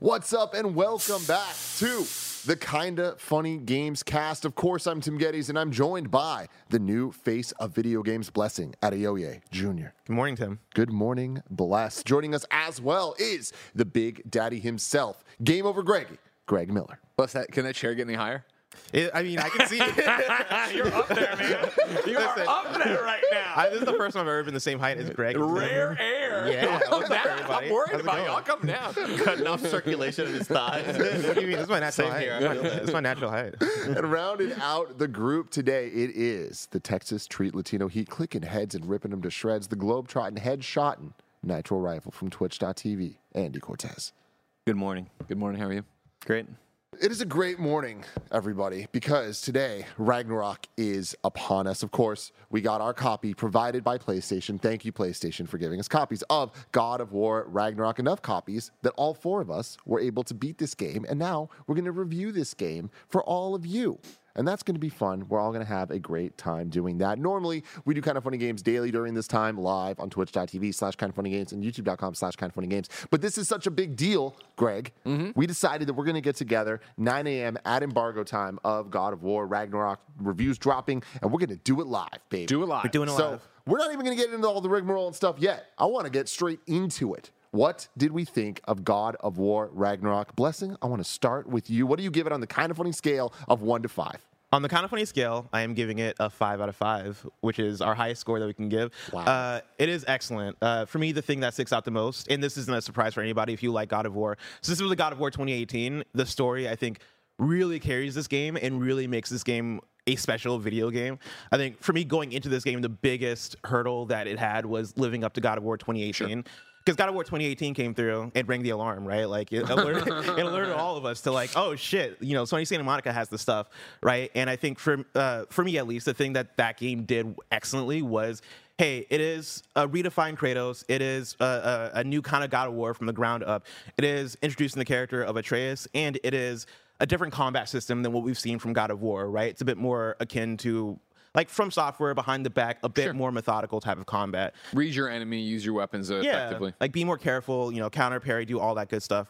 What's up, and welcome back to the Kinda Funny Games cast. Of course, I'm Tim Gettys, and I'm joined by the new face of video games, Blessing Adeoye Jr. Good morning, Tim. Good morning, Bless. Joining us as well is the Big Daddy himself, Game Over Greggy, Greg Miller. Plus, that can that chair get any higher? It, I mean, I can see You're up there, man. You are up there right now. I, this is the first time I've ever been the same height as Greg. Rare air. Yeah, Come what's up, everybody? I'm worried How's about you. going? I'll come down. Cutting off circulation in his thighs. what do you mean? This is my natural Same height. here. This is my natural height. and rounding out the group today, it is the Texas Treat Latino Heat clicking heads and ripping them to shreds. The Globetrotting headshotting Nitro Rifle from Twitch.tv, Andy Cortez. Good morning. Good morning. How are you? Great. It is a great morning, everybody, because today Ragnarok is upon us. Of course, we got our copy provided by PlayStation. Thank you, PlayStation, for giving us copies of God of War Ragnarok. Enough copies that all four of us were able to beat this game. And now we're going to review this game for all of you. And that's going to be fun. We're all going to have a great time doing that. Normally, we do kind of funny games daily during this time, live on twitch.tv slash kind of funny games and youtube.com slash kind of funny games. But this is such a big deal, Greg. Mm-hmm. We decided that we're going to get together 9 a.m. at embargo time of God of War Ragnarok reviews dropping, and we're going to do it live, baby. Do it live. We're doing it live. So live. we're not even going to get into all the rigmarole and stuff yet. I want to get straight into it. What did we think of God of War Ragnarok? Blessing, I want to start with you. What do you give it on the kind of funny scale of one to five? On the kind of funny scale, I am giving it a five out of five, which is our highest score that we can give. Wow. Uh, it is excellent. Uh, for me, the thing that sticks out the most, and this isn't a surprise for anybody if you like God of War, so this is the God of War 2018, the story, I think, really carries this game and really makes this game a special video game. I think for me, going into this game, the biggest hurdle that it had was living up to God of War 2018. Because God of War 2018 came through and rang the alarm, right? Like it alerted, it alerted all of us to like, oh shit, you know, Sony Santa Monica has this stuff, right? And I think for uh, for me at least, the thing that that game did excellently was, hey, it is a redefined Kratos. It is a, a, a new kind of God of War from the ground up. It is introducing the character of Atreus, and it is a different combat system than what we've seen from God of War, right? It's a bit more akin to like FromSoftware behind the back, a bit more methodical type of combat. Read your enemy. Use your weapons uh, effectively. Like be more careful, you know, counter parry, do all that good stuff.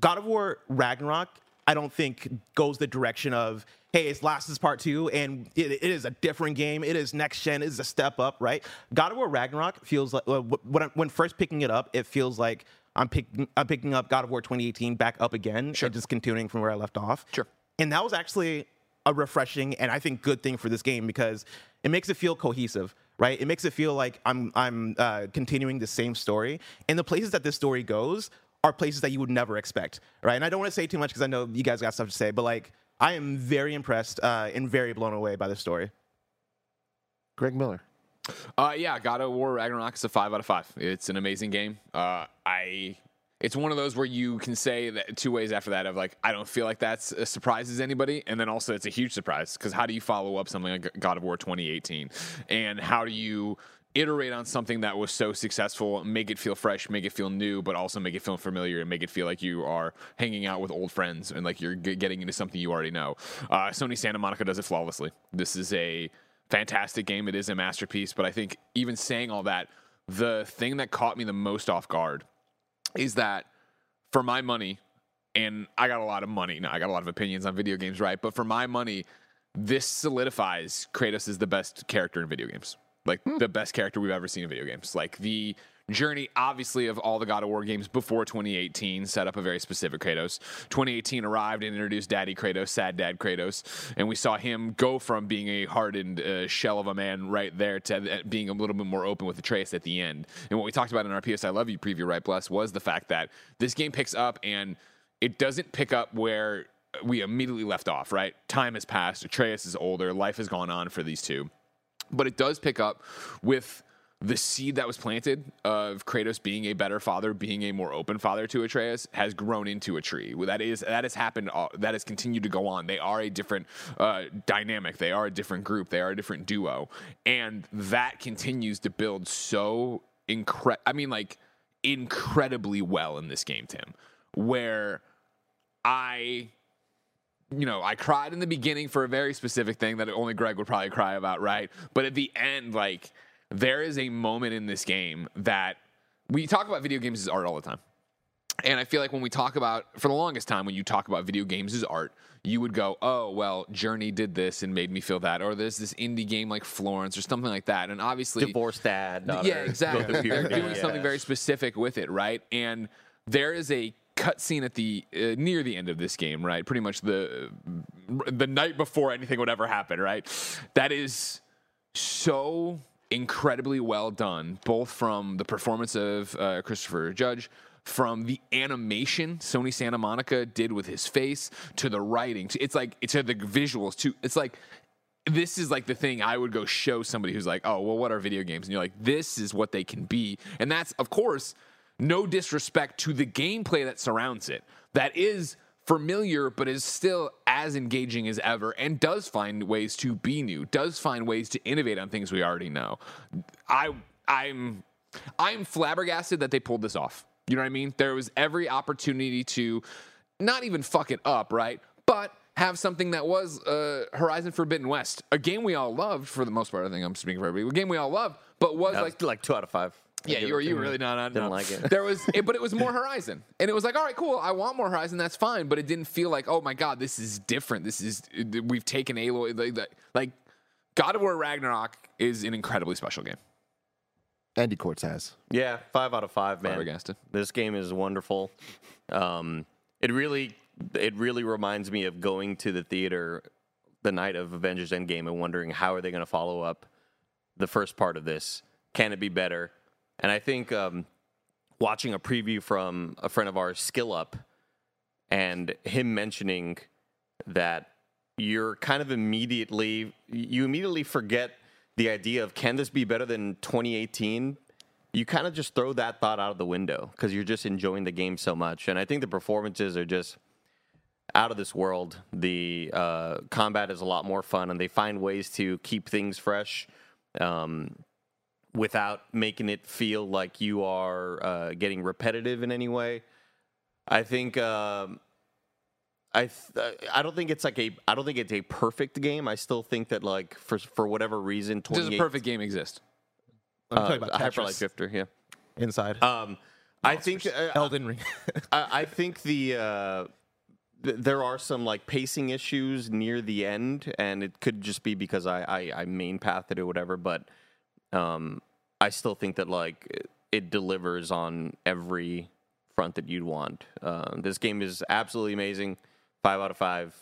God of War Ragnarok, I don't think goes the direction of hey, it's Last is Part Two, and it, it is a different game. It is next gen. It is a step up, right? God of War Ragnarok feels like when, when first picking it up, it feels like I'm picking I'm picking up God of War 2018 back up again, and just continuing from where I left off. Sure. And that was actually a refreshing and I think good thing for this game because it makes it feel cohesive, right? It makes it feel like I'm I'm uh, continuing the same story, and the places that this story goes are places that you would never expect, right? And I don't want to say too much because I know you guys got stuff to say, but like I am very impressed uh, and very blown away by the story. Greg Miller. Uh, yeah, God of War Ragnarok is a five out of five. It's an amazing game. Uh, I. It's one of those where you can say that two ways after that of like I don't feel like that's a surprises anybody, and then also it's a huge surprise because how do you follow up something like God of War 2018, and how do you iterate on something that was so successful, make it feel fresh, make it feel new, but also make it feel familiar and make it feel like you are hanging out with old friends and like you're g- getting into something you already know. Uh, Sony Santa Monica does it flawlessly. This is a fantastic game. It is a masterpiece, but I think even saying all that, the thing that caught me the most off guard is that for my money, and I got a lot of money. Now I got a lot of opinions on video games, right? But for my money, this solidifies Kratos is the best character in video games. Like hmm. the best character we've ever seen in video games. Like the journey, obviously, of all the God of War games before 2018 set up a very specific Kratos. 2018 arrived and introduced Daddy Kratos, Sad Dad Kratos, and we saw him go from being a hardened uh, shell of a man right there to uh, being a little bit more open with Atreus at the end. And what we talked about in our PS I Love You preview, right, Bless, was the fact that this game picks up and it doesn't pick up where we immediately left off, right? Time has passed. Atreus is older. Life has gone on for these two but it does pick up with the seed that was planted of Kratos being a better father, being a more open father to Atreus, has grown into a tree. That is that has happened. uh, That has continued to go on. They are a different uh, dynamic. They are a different group. They are a different duo, and that continues to build so incre. I mean, like incredibly well in this game, Tim. Where I you know, I cried in the beginning for a very specific thing that only Greg would probably cry about, right? But at the end, like, there is a moment in this game that we talk about video games as art all the time. And I feel like when we talk about, for the longest time, when you talk about video games as art, you would go, oh, well, Journey did this and made me feel that. Or there's this indie game like Florence or something like that. And obviously, Divorced dad. Yeah, exactly. They're doing yeah. something very specific with it, right? And there is a cutscene at the uh, near the end of this game, right? Pretty much the the night before anything would ever happen, right? That is so incredibly well done, both from the performance of uh, Christopher Judge. From the animation Sony Santa Monica did with his face to the writing, it's like to the visuals too. It's like this is like the thing I would go show somebody who's like, oh, well, what are video games? And you're like, this is what they can be. And that's, of course, no disrespect to the gameplay that surrounds it. That is familiar, but is still as engaging as ever and does find ways to be new, does find ways to innovate on things we already know. I, I'm, I'm flabbergasted that they pulled this off. You know what I mean? There was every opportunity to not even fuck it up, right? But have something that was uh, Horizon Forbidden West, a game we all loved for the most part. I think I'm speaking for everybody. A game we all loved, but was That like was like two out of five. Yeah, you were you really not not Didn't no. like it. There was, it, but it was more Horizon, and it was like, all right, cool. I want more Horizon. That's fine, but it didn't feel like, oh my god, this is different. This is we've taken Aloy like, like- like God of War Ragnarok is an incredibly special game. Andy Cortez. Yeah, five out of five, man. Flabbergasted. This game is wonderful. Um, it really, it really reminds me of going to the theater the night of Avengers Endgame and wondering how are they going to follow up the first part of this. Can it be better? And I think um, watching a preview from a friend of ours, Skill Up, and him mentioning that you're kind of immediately you immediately forget the idea of can this be better than 2018 you kind of just throw that thought out of the window because you're just enjoying the game so much. And i think the performances are just out of this world. The uh, combat is a lot more fun and they find ways to keep things fresh. Um, without making it feel like you are uh, getting repetitive in any way i think um, I th- I don't think it's like a I don't think it's a perfect game. I still think that like for for whatever reason, Does a perfect game exist? I'm uh, talking about Hyper Light Drifter. Yeah. inside Um, I think uh, Elden Ring. I, I think the uh, th- there are some like pacing issues near the end, and it could just be because I I, I main pathed it or whatever. But um, I still think that like it, delivers on every front that you'd want. Uh, this game is absolutely amazing. Five out of five.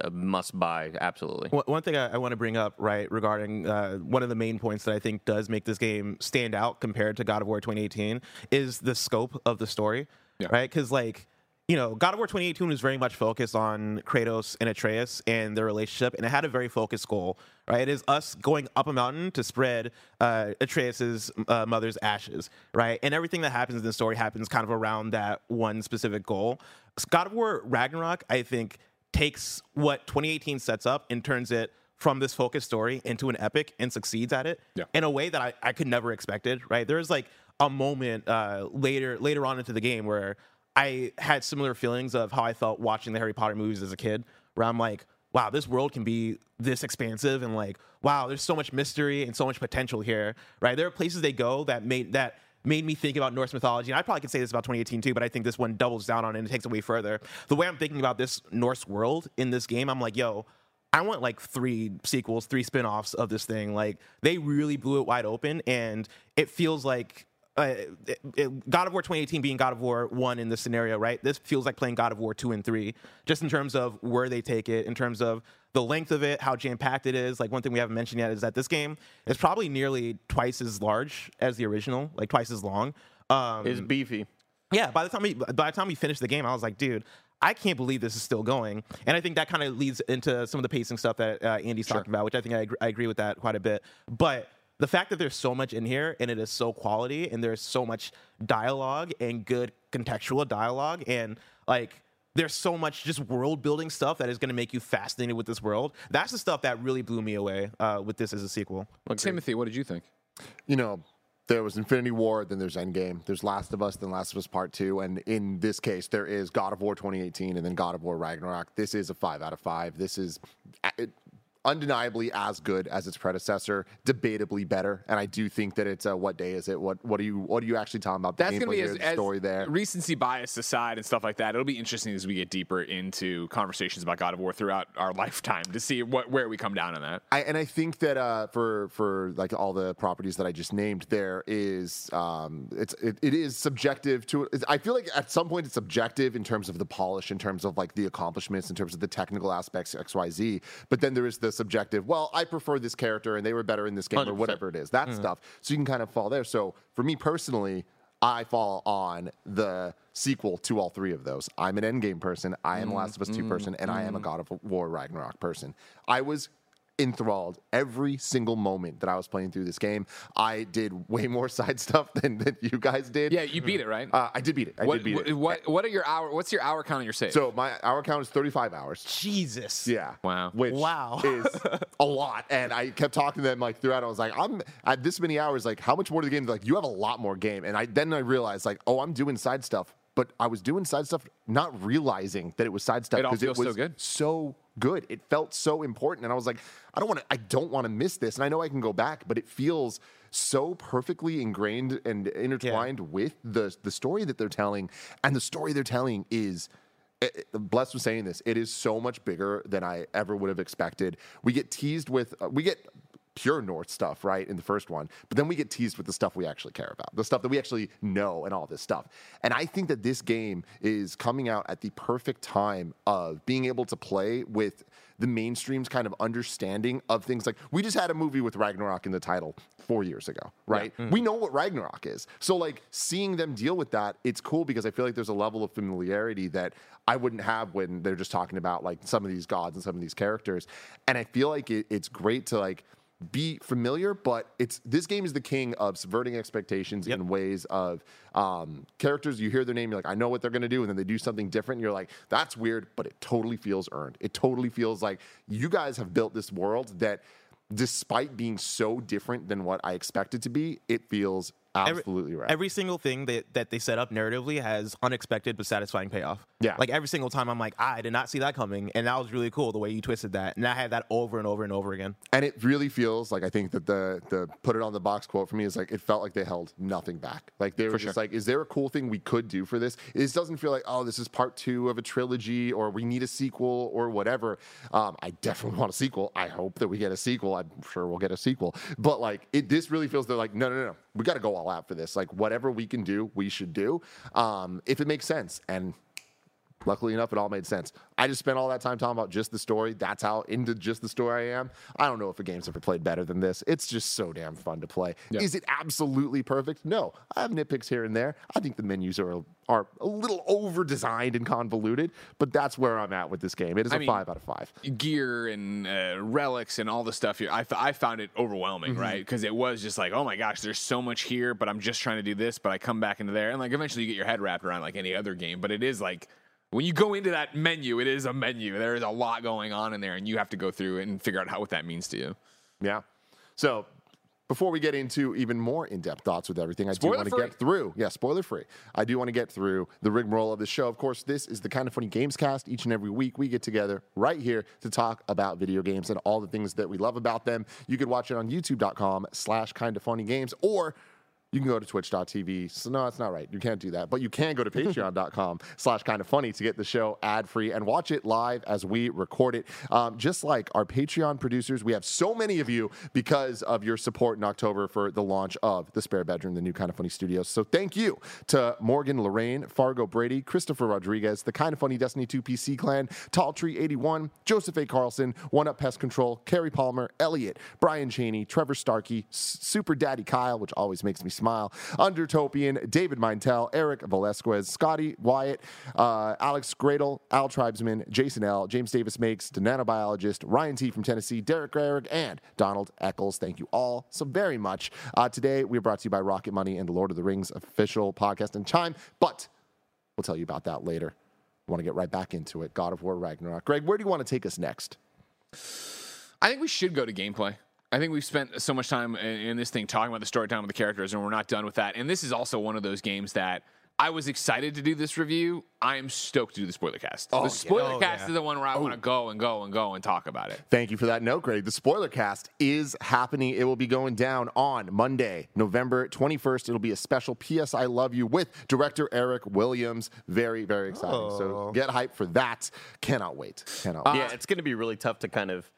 A must buy. Absolutely. One- One thing I, I want to bring up, right, regarding uh, one of the main points that I think does make this game stand out compared to God of War 2018 is the scope of the story, Yeah. right? Because, like, you know, God of War 2018 was very much focused on Kratos and Atreus and their relationship, and it had a very focused goal, right? It is us going up a mountain to spread uh, Atreus's uh, mother's ashes, right? And everything that happens in the story happens kind of around that one specific goal. God of War Ragnarok, I think, takes what 2018 sets up and turns it from this focused story into an epic and succeeds at it Yeah. in a way that I, I could never expected right there's like a moment uh, later later on into the game where i had similar feelings of how i felt watching the harry potter movies as a kid where i'm like wow this world can be this expansive and like wow there's so much mystery and so much potential here right there are places they go that made that made me think about Norse mythology. And I probably could say this about 2018 too, but I think this one doubles down on it and takes it way further. The way I'm thinking about this Norse world in this game, I'm like, yo, I want like three sequels, three spin-offs of this thing. Like they really blew it wide open and it feels like uh, it, it- God of War 2018 being God of War 1 in this scenario, right? This feels like playing God of War 2 and 3, just in terms of where they take it, in terms of the length of it, how jam packed it is. Like, one thing we haven't mentioned yet is that this game is probably nearly twice as large as the original, like twice as long. Um, It's beefy. yeah, by the time we by the time we finished the game, I was like, dude, I can't believe this is still going. And I think that kind of leads into some of the pacing stuff that uh, Andy's talking about, which I think I agree, I agree with that quite a bit. But the fact that there's so much in here and it is so quality and there's so much dialogue and good contextual dialogue and like there's so much just world building stuff that is going to make you fascinated with this world. That's the stuff that really blew me away uh, with this as a sequel. Timothy, what did you think? you know, there was Infinity War, then there's Endgame, there's Last of Us, then Last of Us Part Two, and in this case, there is God of War 2018, and then God of War Ragnarok. This is a five out of five. This is it, undeniably as good as its predecessor, debatably better, and I do think that it's a what day is it? What what are you what are you actually talking about? The That's going to be as, the story there. recency bias aside and stuff like that. It'll be interesting as we get deeper into conversations about God of War throughout our lifetime to see what where we come down on that. I, and I think that uh, for for like all the properties that I just named, there is um, it's it, it is subjective to. I feel like at some point it's subjective in terms of the polish, in terms of like the accomplishments, in terms of the technical aspects X Y Z. But then there is the subjective. Well, I prefer this character, and they were better in this game, or 100%. whatever it is. That mm-hmm. stuff. So you can kind of fall there. So for me personally. I fall on the sequel to all three of those. I'm an Endgame person. I am a Last of Us 2 mm-hmm. person, and I am a God of War Ragnarok person. I was enthralled every single moment that I was playing through this game. I did way more side stuff than, than you guys did. Yeah, you beat it, right? Uh, I did beat it. I what, did beat what, it. what what are your hour? What's your hour count on your save? So my hour count is 35 hours. Jesus. Yeah. Wow. Which Wow. is a lot. And I kept talking to them like throughout. I was like, I'm at this many hours. Like, how much more to the game? They're like, you have a lot more game. And I then I realized like, oh, I'm doing side stuff. But I was doing side stuff, not realizing that it was side stuff because it feels so was good. so good. It felt so important, and I was like, I don't want to. I don't want to miss this. And I know I can go back, but it feels so perfectly ingrained and intertwined with the the story that they're telling. And the story they're telling is it, it- Bless was saying this. It is so much bigger than I ever would have expected. We get teased with, uh, we get pure Norse stuff, right, in the first one, but then we get teased with the stuff we actually care about, the stuff that we actually know, and all this stuff. And I think that this game is coming out at the perfect time of being able to play with the mainstream's kind of understanding of things like we just had a movie with Ragnarok in the title four years ago, right? Mm-hmm. We know what Ragnarok is. So, like, seeing them deal with that, it's cool because I feel like there's a level of familiarity that I wouldn't have when they're just talking about like some of these gods and some of these characters. And I feel like it, it's great to like be familiar, but it's this game is the king of subverting expectations in ways of um, characters. You hear their name, you're like, I know what they're gonna do, and then they do something different. And you're like, that's weird, but it totally feels earned. It totally feels like you guys have built this world that, despite being so different than what I expected to be, it feels Every- absolutely right. Every single thing that, that they set up narratively has unexpected but satisfying payoff. Yeah. Like every single time I'm like, I did not see that coming. And that was really cool the way you twisted that. And I had that over and over and over again. and it really feels like I think that the the put it on the box quote for me is like it felt like they held nothing back. Like they were just like, is there a cool thing we could do for this? It doesn't feel like oh, this is part two of a trilogy or we need a sequel or whatever. Um, I definitely want a sequel. I hope that we get a sequel. I'm sure we'll get a sequel. But like it, this really feels they're like no no no we got to go all out for this. Like whatever we can do, we should do um, if it makes sense and. Luckily enough, it all made sense. I just spent all that time talking about just the story. That's how into just the story I am. I don't know if a game's ever played better than this. It's just so damn fun to play. Is it absolutely perfect? No. I have nitpicks here and there. I think the menus are are a little over designed and convoluted, but that's where I'm at with this game. It is a I mean, five out of five. gear and uh, relics and all the stuff here. I, f- I found it overwhelming, Mm-hmm. right? Because it was just like, oh my gosh, there's so much here, but I'm just trying to do this, but I come back into there, and like eventually you get your head wrapped around like any other game. But it is like when you go into that menu, it is a menu. There is a lot going on in there, and you have to go through it and figure out how what that means to you. Yeah. So before we get into even more in-depth thoughts with everything, I do want to get through. Yeah, spoiler free. I do want to get through the rigmarole of the show. Of course, this is the kind of funny games cast. Each and every week, we get together right here to talk about video games and all the things that we love about them. You could watch it on YouTube.com/slash Kind of Funny Games or you can go to twitch.tv. So no, that's not right. You can't do that. But you can go to patreon.com slash kind of funny to get the show ad free and watch it live as we record it. Um, just like our Patreon producers, we have so many of you because of your support in October for the launch of The Spare Bedroom, the new kind of funny studios. So thank you to Morgan Lorraine, Fargo Brady, Christopher Rodriguez, the kind of funny Destiny 2 PC clan, Tall Tree 81, Joseph A. Carlson, One Up Pest Control, Carrie Palmer, Elliot, Brian Cheney, Trevor Starkey, S- Super Daddy Kyle, which always makes me smile. Smile, Undertopian, David Mintel, Eric Velasquez, Scotty Wyatt, uh, Alex Gradle, Al Tribesman, Jason L, James Davis Makes, the nanobiologist, Ryan T from Tennessee, Derek Garrick, and Donald Eccles. Thank you all so very much. Uh, today, we're brought to you by Rocket Money and the Lord of the Rings official podcast and chime, but we'll tell you about that later. I want to get right back into it. God of War Ragnarok. Greg, where do you want to take us next? I think we should go to gameplay. I think we've spent so much time in, in this thing talking about the story time of the characters, and we're not done with that. And this is also one of those games that I was excited to do this review. I am stoked to do the spoiler cast. Oh, the spoiler Oh, cast yeah. is the one where I oh. want to go and go and go and talk about it. Thank you for that note, Greg. The spoiler cast is happening. It will be going down on Monday, November 21st. It'll be a special PS I Love You with director Eric Williams. Very, very exciting. So oh. get hyped for that. Cannot wait. Cannot uh, wait. yeah, it's going to be really tough to kind of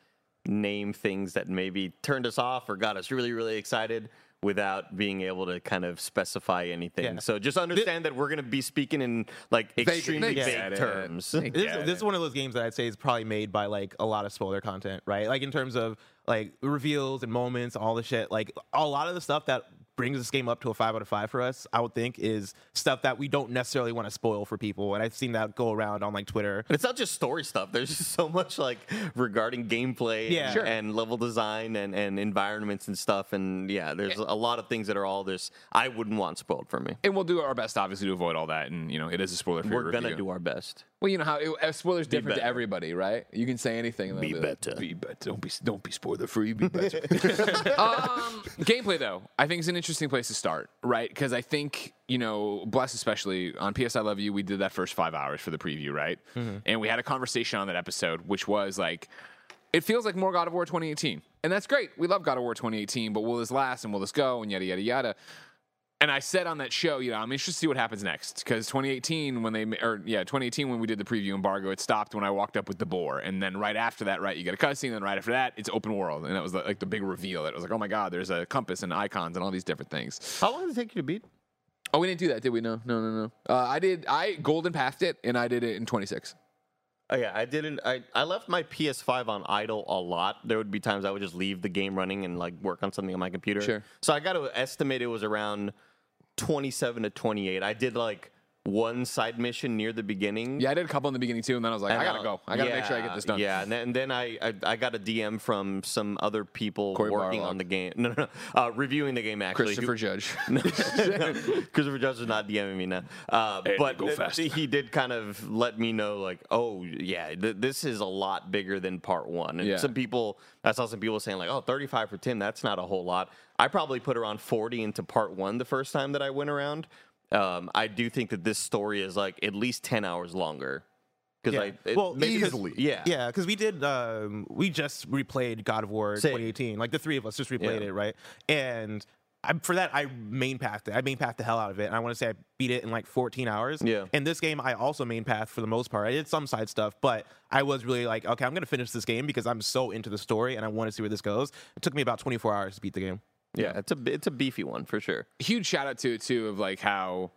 name things that maybe turned us off or got us really, really excited without being able to kind of specify anything. Yeah. So just understand that we're going to be speaking in like extremely they vague terms. This, get this it. is one of those games that I'd say is probably made by like a lot of spoiler content, right? Like in terms of like reveals and moments, all the shit. Like a lot of the stuff that brings this game up to a five out of five for us, I would think, is stuff that we don't necessarily want to spoil for people. And I've seen that go around on like Twitter. And it's not just story stuff. There's just so much like regarding gameplay Yeah. and, Sure. and level design and, and environments and stuff. And yeah, there's a lot of things that are all this I wouldn't want spoiled for me. And we'll do our best, obviously, to avoid all that. And you know, it is a spoiler free We're gonna review. do our best. Well, you know how it, a spoiler's different to everybody, right? You can say anything. and they'll Be like, better. Be better. Don't be don't be spoiler free. Be better. um, gameplay though, I think is an interesting place to start, right? Because I think you know, Bless especially on PS I Love You, we did that first five hours for the preview, right? And we had a conversation on that episode, which was like. It feels like more God of War 2018. And that's great. We love God of War 2018, but will this last and will this go and yada, yada, yada. And I said on that show, you know, I'm interested to see what happens next because 2018 when they or yeah 2018 when we did the preview embargo, it stopped when I walked up with the boar, and then right after that, right, you get a cutscene, and then right after that, it's open world, and that was the, like the big reveal. That it was like, oh my god, there's a compass and icons and all these different things. How long did it take you to beat? Oh, we didn't do that, did we? No, no, no, no. Uh, I did. I golden pathed it, and I did it in 26. Oh yeah, I didn't. I, I left my PS5 on idle a lot. There would be times I would just leave the game running and like work on something on my computer. Sure. So I got to estimate it was around 27 to 28. I did like one side mission near the beginning. Yeah, I did a couple in the beginning too, and then I was like, And I gotta I'll- go. I gotta make sure I get this done. Yeah, and then, and then I, I I got a DM from some other people Cory working Barlog. on the game. No, no, no, uh, reviewing the game actually. Christopher Judge. Christopher Judge is not DMing me now. Uh, Hey, but go fast. he did kind of let me know, like, oh, yeah, th- this is a lot bigger than part one. And Yeah. some people, I saw some people saying, like, oh, 35 for Tim, that's not a whole lot. I probably put around 40 into part one the first time that I went around. Um, I do think that this story is like at least 10 hours longer. Because Yeah. I, it- Well, easily. yeah. Yeah, because we did. Um, we just replayed God of War Same. 2018. Like the three of us just replayed Yeah. it, right? And I, for that, I main pathed it. I main pathed the hell out of it. And I want to say I beat it in like 14 hours. Yeah. In this game, I also main path for the most part. I did some side stuff, but I was really like, okay, I'm gonna finish this game because I'm so into the story and I want to see where this goes. It took me about 24 hours to beat the game. Yeah, it's a it's a beefy one for sure. huge shout out to it too of like how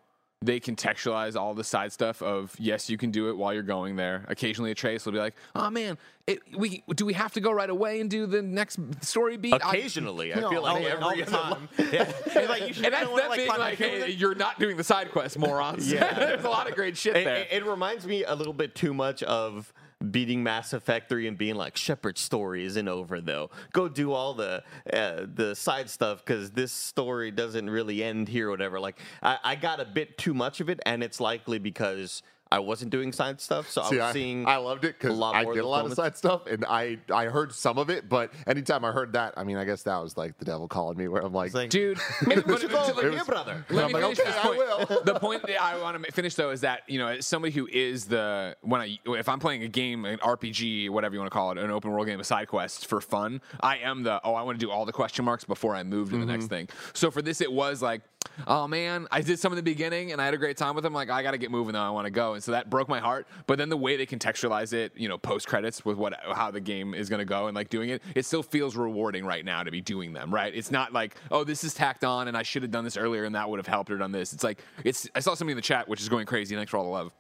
they contextualize all the side stuff of yes you can do it while you're going there occasionally Atreus will be like oh man it, we do we have to go right away and do the next story beat Occasionally, I, feel like all, every the time. yeah. It's like, you should and that's kinda being like, the hill with hey, you're not doing the side quest, morons. Yeah. There's a lot of great shit It, there. it- it reminds me a little bit too much of beating Mass Effect 3 and being like, Shepard's story isn't over though. Go do all the uh, the side stuff because this story doesn't really end here or whatever. Like, I, I got a bit too much of it, and it's likely because I wasn't doing side stuff, so See, I was I, seeing. I loved it because I more did a lot moments. of side stuff, and I I heard some of it. But anytime I heard that, I mean, I guess that was like the devil calling me, where I'm like, It's like, Dude, it- but- should go over let here, me- brother. Let me like, finish okay, this I point. will. the point that I want to finish though is that you know, as somebody who is the when I if I'm playing a game, an RPG, whatever you want to call it, an open world game, a side quest for fun, I am the oh, I want to do all the question marks before I move to the mm-hmm. next thing. So for this, it was like, oh man, I did some in the beginning and I had a great time with them. Like I got to get moving though, I want to go, and so that broke my heart. But then the way they contextualize it, you know, post credits with what how the game is going to go and like doing it, it still feels rewarding right now to be doing them. Right? It's not like oh, this is tacked on and I should have done this earlier and that would have helped or done this. It's like it's. I saw somebody in the chat which is going crazy. Thanks for all the love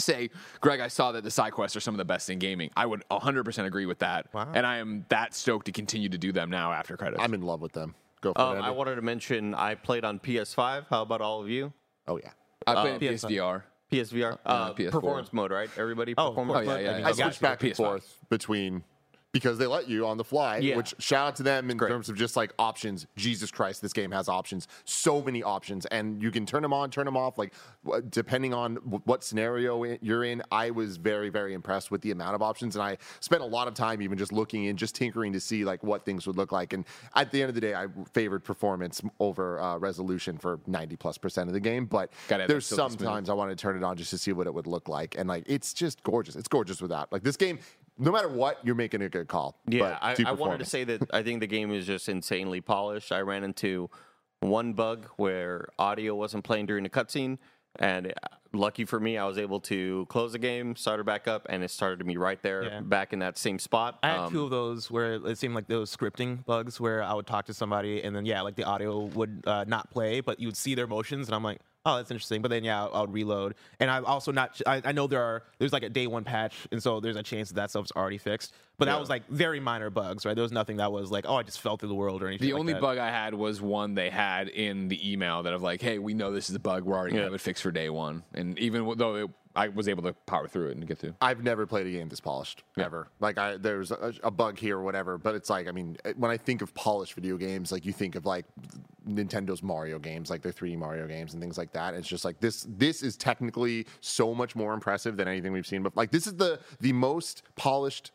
say, Greg, I saw that the side quests are some of the best in gaming. I would 100% agree with that. Wow. And I am that stoked to continue to do them now after credits. I'm in love with them. Go for Um, it. I wanted to mention I played on PS5. How about all of you? oh yeah. I played PS5. PSVR. PSVR, uh, PS4. performance mode, right? Everybody, Oh, performance oh, yeah, mode. yeah, I mean, yeah. I got switched back and forth between because they let you on the fly. Yeah. Which shout out to them in great. terms of just like options. Jesus Christ, this game has options. So many options, and you can turn them on, turn them off, like depending on what scenario you're in. I was very, very impressed with the amount of options, and I spent a lot of time even just looking and just tinkering to see like what things would look like. And at the end of the day, I favored performance over uh, resolution for 90 plus percent of the game. But there's sometimes I wanted to turn it on just to see what it would look like, and like it's just gorgeous. It's gorgeous without. Like this game, no matter what, you're making a good call. Yeah, but I, I wanted to say that I think the game is just insanely polished. I ran into one bug where audio wasn't playing during the cutscene, and uh, lucky for me, I was able to close the game, start it back up, and it started me right there, Yeah. back in that same spot. I had Um, two of those where it seemed like those scripting bugs where I would talk to somebody and then yeah, like the audio would uh, not play, but you would see their motions, and I'm like, oh, that's interesting. But then yeah, I would reload, and I'm also not. I, I know there are there's like a day one patch, and so there's a chance that that stuff's already fixed. But that was like very minor bugs, right? There was nothing that was like, oh, I just fell through the world or anything. The like only that. bug I had was one they had in the email that of like, hey, we know this is a bug. We're already gonna Yeah. have it fixed for day one. And even though it, I was able to power through it and get through. I've never played a game this polished ever. Like I, there's a, a bug here or whatever, but it's like I mean, when I think of polished video games, like you think of like Nintendo's Mario games, like their 3D Mario games and things like that. It's just like this. This is technically so much more impressive than anything we've seen. But like this is the the most polished.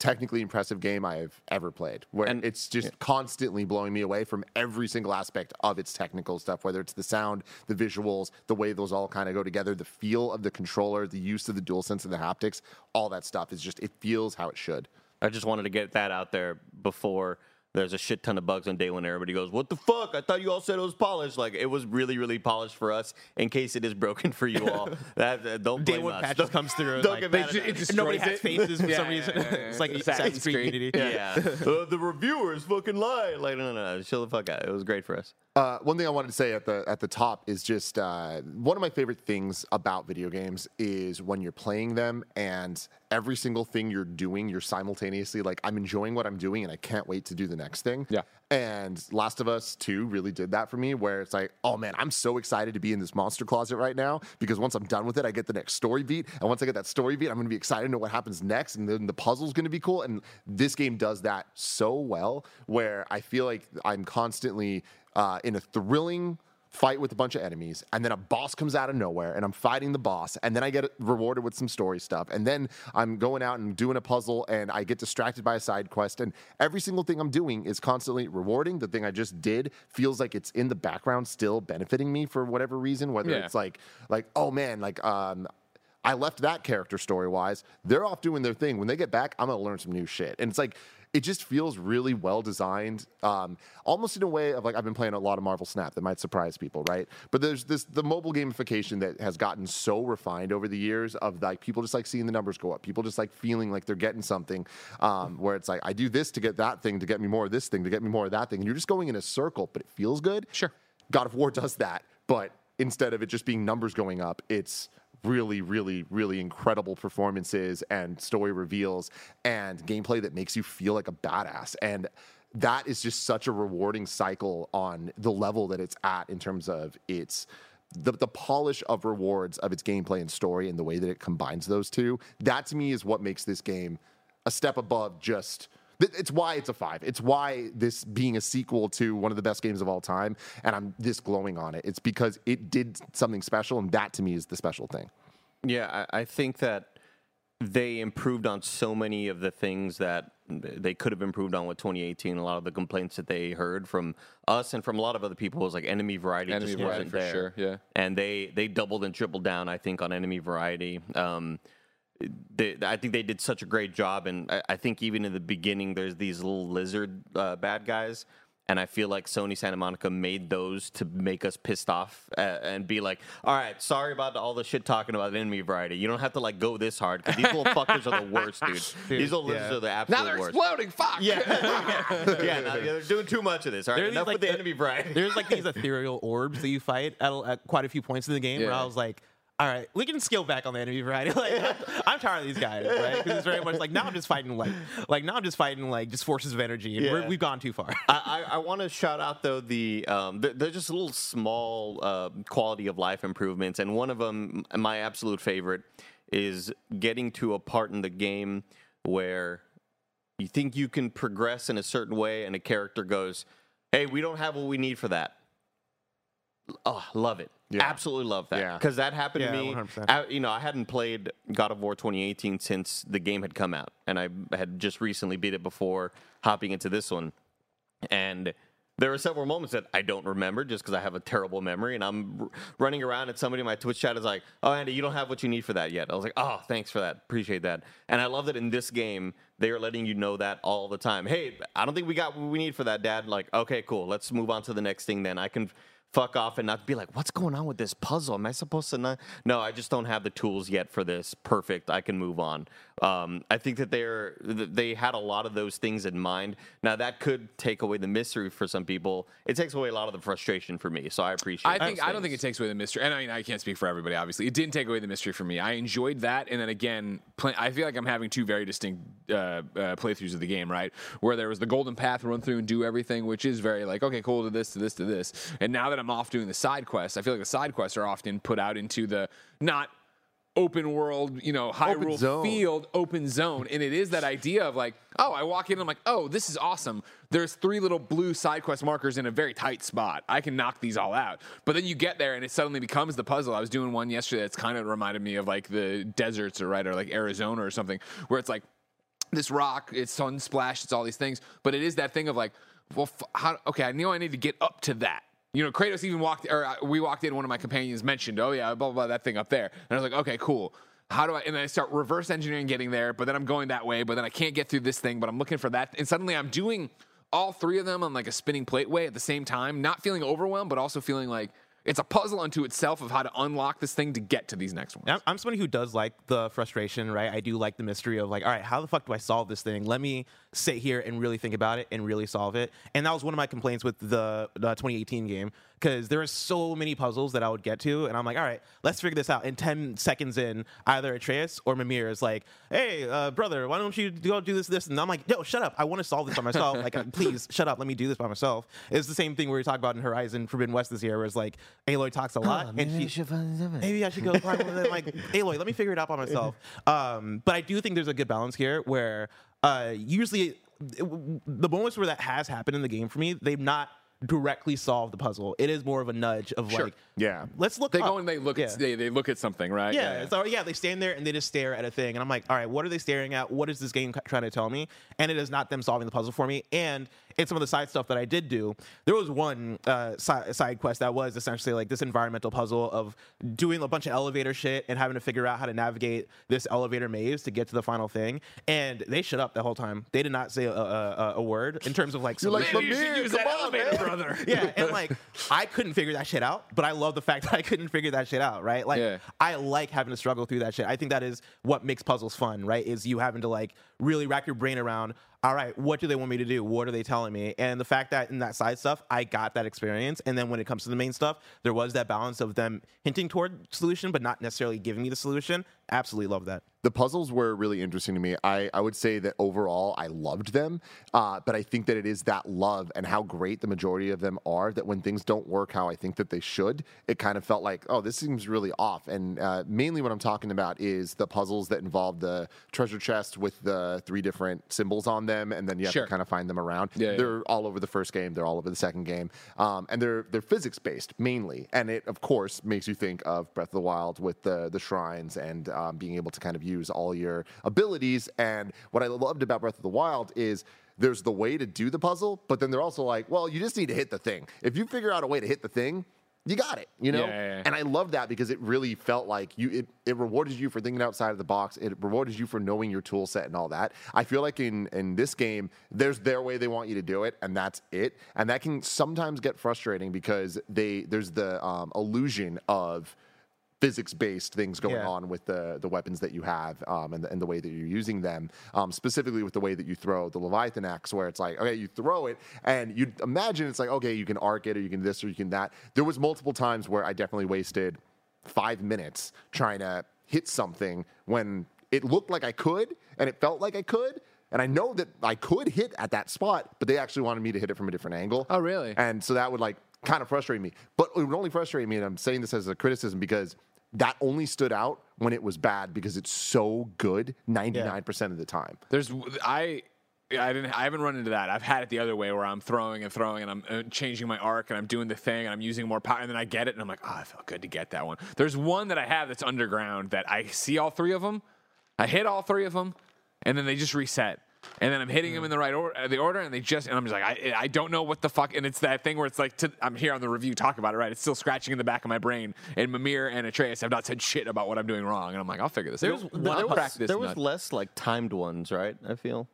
Technically impressive game I have ever played, where And- it's just constantly blowing me away from every single aspect of its technical stuff, whether it's the sound, the visuals, the way those all kind of go together, the feel of the controller, the use of the DualSense and the haptics, all that stuff is just it feels how it should. I just wanted to get that out there before there's a shit ton of bugs on day one. Everybody goes, "What the fuck? I thought you all said it was polished." Like it was really, really polished for us. In case it is broken for you all, that uh, don't Day blame one us. patch Don't- just comes through. Don't like, get mad ju- at it us. just- nobody Destroys has faces for Yeah, some yeah, reason. yeah, yeah. it's like Assassin's Assassin's Creed Creed. Unity. Yeah, uh, the reviewers fucking lie. Like no, no, no, chill the fuck out. It was great for us. Uh, one thing I wanted to say at the at the top is just uh, one of my favorite things about video games is when you're playing them and every single thing you're doing, you're simultaneously like I'm enjoying what I'm doing and I can't wait to do the next thing. Yeah. And Last of Us 2 really did that for me, where it's like, oh man, I'm so excited to be in this monster closet right now because once I'm done with it, I get the next story beat. And once I get that story beat, I'm going to be excited to know what happens next. And then the puzzle's going to be cool. And this game does that so well, where I feel like I'm constantly uh, in a thrilling fight with a bunch of enemies, and then a boss comes out of nowhere, and I'm fighting the boss, and then I get rewarded with some story stuff, and then I'm going out and doing a puzzle, and I get distracted by a side quest, and every single thing I'm doing is constantly rewarding. The thing I just did feels like it's in the background, still benefiting me for whatever reason, whether Yeah. it's like, like oh man, like um. I left that character story wise. They're off doing their thing. When they get back, I'm gonna learn some new shit. And it's like it just feels really well designed, um, almost in a way of like I've been playing a lot of Marvel Snap that might surprise people, right? But there's this the mobile gamification that has gotten so refined over the years of like people just like seeing the numbers go up, people just like feeling like they're getting something, um, where it's like I do this to get that thing to get me more of this thing to get me more of that thing, and you're just going in a circle, but it feels good. Sure. God of War does that, but instead of it just being numbers going up, it's really, really, really incredible performances and story reveals and gameplay that makes you feel like a badass. And that is just such a rewarding cycle on the level that it's at in terms of its the, the polish of rewards of its gameplay and story and the way that it combines those two. That to me is what makes this game a step above just it's why it's a five. It's why this being a sequel to one of the best games of all time, and I'm this glowing on it. It's because it did something special, and that to me is the special thing. Yeah, I, I think that they improved on so many of the things that they could have improved on with 2018. A lot of the complaints that they heard from us and from a lot of other people was like enemy variety Enemy just variety wasn't for there. sure, yeah. And they they doubled and tripled down, I think, on enemy variety. Um, they, I think they did such a great job, and I, I think even in the beginning, there's these little lizard uh, bad guys, and I feel like Sony Santa Monica made those to make us pissed off uh, and be like, "All right, sorry about all the shit talking about enemy variety. You don't have to like go this hard because these little fuckers are the worst, dude. these little lizards yeah. are the absolute Now they're worst." exploding. Fuck. Yeah, yeah, no, they're doing too much of this. All right, There are these, enough like, with the the- enemy variety. There's like these ethereal orbs that you fight at, at quite a few points in the game where I was like, all right, we can scale back on the enemy variety. Like, I'm, I'm tired of these guys, right? Because it's very much like now I'm just fighting like, like now I'm just fighting like just forces of energy, and Yeah. we've gone too far. I, I, I want to shout out though the um, they're, they're just a little small uh, quality of life improvements, and one of them, my absolute favorite, is getting to a part in the game where you think you can progress in a certain way, and a character goes, "Hey, we don't have what we need for that." Oh, love it. Yeah. Absolutely love that. Yeah. Because that happened Yeah, to me. 100%. I, you know, I hadn't played God of War 2018 since the game had come out, and I had just recently beat it before hopping into this one. And there were several moments that I don't remember just because I have a terrible memory. And I'm r- running around, and somebody in my Twitch chat is like, "Oh, Andy, you don't have what you need for that yet." I was like, "Oh, thanks for that. Appreciate that." And I love that in this game they are letting you know that all the time. Hey, I don't think we got what we need for that, Dad. Like, okay, cool. Let's move on to the next thing. Then I can fuck off and not be like, what's going on with this puzzle? Am I supposed to not? No, I just don't have the tools yet for this. Perfect. I can move on. Um, I think that they're they had a lot of those things in mind. Now that could take away the mystery for some people. It takes away a lot of the frustration for me. So I appreciate. I think I don't think it takes away the mystery, and I mean I can't speak for everybody. Obviously, it didn't take away the mystery for me. I enjoyed that, and then again, play, I feel like I'm having two very distinct uh, uh, playthroughs of the game, right? Where there was the golden path, run through and do everything, which is very like okay, cool to this to this to this, and now that I'm off doing the side quests, I feel like the side quests are often put out into the not open world, you know, Hyrule zone. field, open zone. And it is that idea of like, oh, I walk in, I'm like, oh, this is awesome. There's three little blue side quest markers in a very tight spot. I can knock these all out. But then you get there and it suddenly becomes the puzzle. I was doing one yesterday that's kind of reminded me of like the deserts or right or like Arizona or something, where it's like this rock, it's sunsplash, it's all these things. But it is that thing of like, well, f- how, okay, I know I need to get up to that. You know, Kratos even walked, or uh, we walked in. One of my companions mentioned, "Oh yeah, blah blah, blah that thing up there," and I was like, "Okay, cool." How do I? And then I start reverse engineering getting there, but then I'm going that way, but then I can't get through this thing, but I'm looking for that, and suddenly I'm doing all three of them on like a spinning plate way at the same time, not feeling overwhelmed, but also feeling like it's a puzzle unto itself of how to unlock this thing to get to these next ones. I'm, I'm somebody who does like the frustration, right? I do like the mystery of like, all right, how the fuck do I solve this thing? Let me sit here and really think about it and really solve it. And that was one of my complaints with the, the 2018 game because there are so many puzzles that I would get to, and I'm like, all right, let's figure this out. And 10 seconds in, either Atreus or Mimir is like, hey, uh, brother, why don't you go do this, this? And I'm like, yo, shut up. I want to solve this by myself. like, please, shut up. Let me do this by myself. It's the same thing we were talking about in Horizon Forbidden West this year, where it's like, Aloy talks a lot, and she, maybe I should go climb with it. Like, Aloy, let me figure it out by myself. Um, but I do think there's a good balance here where uh, usually the moments where that has happened in the game for me, they've not directly solve the puzzle. It is more of a nudge of Sure. like, Yeah. let's look. They up. go and they look Yeah. at they, they look at something, right? Yeah, so yeah, they stand there and they just stare at a thing, and I'm like, all right, what are they staring at? What is this game trying to tell me? And it is not them solving the puzzle for me. And in some of the side stuff that I did do, there was one uh, si- side quest that was essentially like this environmental puzzle of doing a bunch of elevator shit and having to figure out how to navigate this elevator maze to get to the final thing. And they shut up the whole time. They did not say a, a, a- a word in terms of like. You're like, solution. Maybe you should use come that on, elevator, man. brother. yeah, and like I couldn't figure that shit out, but I love the fact that I couldn't figure that shit out, right? Like Yeah. I like having to struggle through that shit. I think that is what makes puzzles fun, right? Is you having to like really rack your brain around, all right, what do they want me to do? What are they telling me? And the fact that in that side stuff, I got that experience. And then when it comes to the main stuff, there was that balance of them hinting toward solution, but not necessarily giving me the solution. Absolutely love that. The puzzles were really interesting to me. I, I would say that overall I loved them, uh, but I think that it is that love and how great the majority of them are that when things don't work how I think that they should, it kind of felt like, oh, this seems really off. And uh, mainly what I'm talking about is the puzzles that involve the treasure chest with the three different symbols on them, and then you have Sure. to kind of find them around. Yeah, yeah. they're all over the first game. They're all over the second game, um, and they're they're physics based mainly. And it of course makes you think of Breath of the Wild with the the shrines and um, being able to kind of use all your abilities. And what I loved about Breath of the Wild is. There's the way to do the puzzle, but then they're also like, well, you just need to hit the thing. If you figure out a way to hit the thing, you got it, you know? Yeah, yeah, yeah. And I love that because it really felt like you it, it rewarded you for thinking outside of the box. It rewarded you for knowing your tool set and all that. I feel like in in this game, there's their way they want you to do it, and that's it. And that can sometimes get frustrating because they there's the um, illusion of physics based things going Yeah. on with the the weapons that you have um, and, the, and the way that you're using them um, specifically with the way that you throw the leviathan axe where it's like okay you throw it and you imagine it's like okay you can arc it or you can this or you can that there was multiple times where i definitely wasted five minutes trying to hit something when it looked like I could and it felt like I could. And I know that I could hit at that spot, but they actually wanted me to hit it from a different angle. Oh, really? And so that would like kind of frustrate me. But it would only frustrate me, and I'm saying this as a criticism because that only stood out when it was bad because it's so good 99% of the time. There's I I didn't I haven't run into that. I've had it the other way where I'm throwing and throwing and I'm uh, changing my arc and I'm doing the thing and I'm using more power and then I get it and I'm like, "Oh, I felt good to get that one." There's one that I have that's underground that I see all three of them. I hit all three of them and then they just reset. And then I'm hitting them in the right order, uh, the order, and they just, and I'm just like, I, I don't know what the fuck. And it's that thing where it's like, to, I'm here on the review talk about it, right? It's still scratching in the back of my brain. And Mimir and Atreus have not said shit about what I'm doing wrong. And I'm like, I'll figure this There out. was, I'll there was, this there was less like timed ones, right? I feel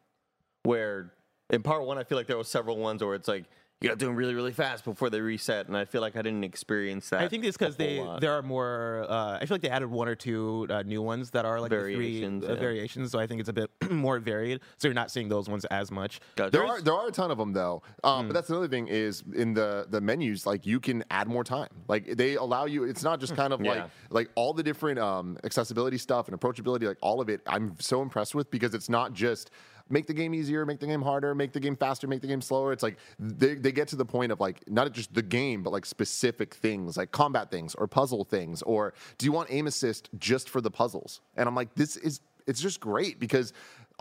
where in part one, I feel like there was several ones where it's like you got to do them really, really fast before they reset, and I feel like I didn't experience that. I think it's because they lot. there are more. Uh, I feel like they added one or two uh, new ones that are like the Variations, three, uh, yeah. variations. So I think it's a bit more varied. So you're not seeing those ones as much. Gotcha. There are there are a ton of them though, um, Hmm. but that's another thing is in the the menus like you can add more time. Like they allow you. It's not just kind of like like all the different um, accessibility stuff and approachability. Like all of it, I'm so impressed with because it's not just make the game easier, make the game harder, make the game faster, make the game slower. It's like they they get to the point of like not just the game, but like specific things like combat things or puzzle things or do you want aim assist just for the puzzles? And I'm like this is it's just great because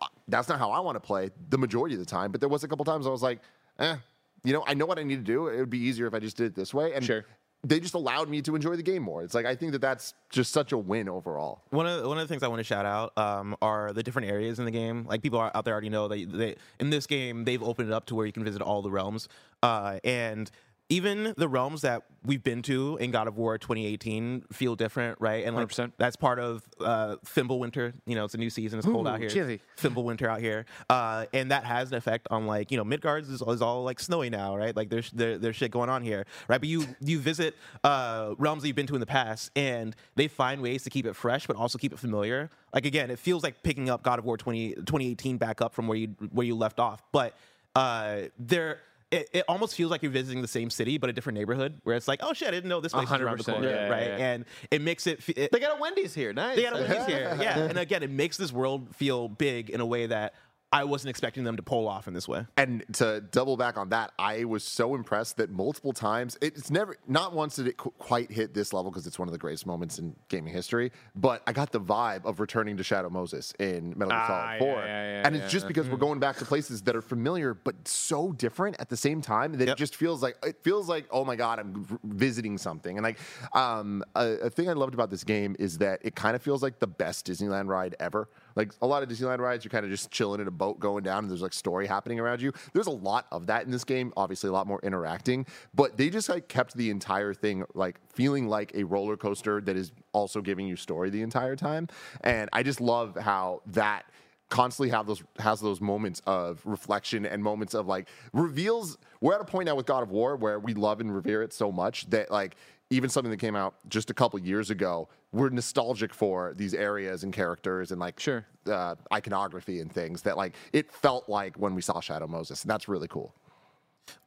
uh, that's not how I want to play the majority of the time. But there was a couple times I was like, eh, you know, I know what I need to do. It would be easier if I just did it this way. And Sure. They just allowed me to enjoy the game more. It's like I think that that's just such a win overall. One of one of the things I want to shout out um, are the different areas in the game. Like people out there already know that they in this game they've opened it up to where you can visit all the realms, uh, and even the realms that we've been to in God of War 2018 feel different, right? And like 100%. that's part of uh, Fimbulwinter. You know, it's a new season. It's cold out here. chilly. Fimbulwinter out here, uh, and that has an effect on like you know Midgard's is, is all like snowy now, right? Like there's there, there's shit going on here, right? But you you visit uh, realms that you've been to in the past, and they find ways to keep it fresh, but also keep it familiar. Like again, it feels like picking up God of War 20, 2018 back up from where you where you left off, but uh, there. It, it almost feels like you're visiting the same city, but a different neighborhood, where it's like, oh shit, I didn't know this place was around the 100%, corner, yeah, right? yeah, yeah. And it makes it, fe- it they got a Wendy's here. Nice. they got a Wendy's here. Yeah. And again, it makes this world feel big in a way that I wasn't expecting them to pull off in this way. And to double back on that, I was so impressed that multiple times it's never, not once did it qu- quite hit this level because it's one of the greatest moments in gaming history. But I got the vibe of returning to Shadow Moses in Metal Gear Ah, Solid yeah, 4, yeah, yeah, and it's yeah, just yeah. because we're going back to places that are familiar but so different at the same time that it just feels like it feels like oh my god, I'm v- visiting something. And like um, a, a thing I loved about this game is that it kind of feels like the best Disneyland ride ever. Like a lot of Disneyland rides, you're kind of just chilling in a boat going down, and there's like story happening around you. There's a lot of that in this game. Obviously, a lot more interacting, but they just like kept the entire thing like feeling like a roller coaster that is also giving you story the entire time. And I just love how that constantly have those has those moments of reflection and moments of like reveals we're at a point now with God of War where we love and revere it so much that like even something that came out just a couple years ago we're nostalgic for these areas and characters and like Sure. uh, iconography and things that like it felt like when we saw Shadow Moses and that's really cool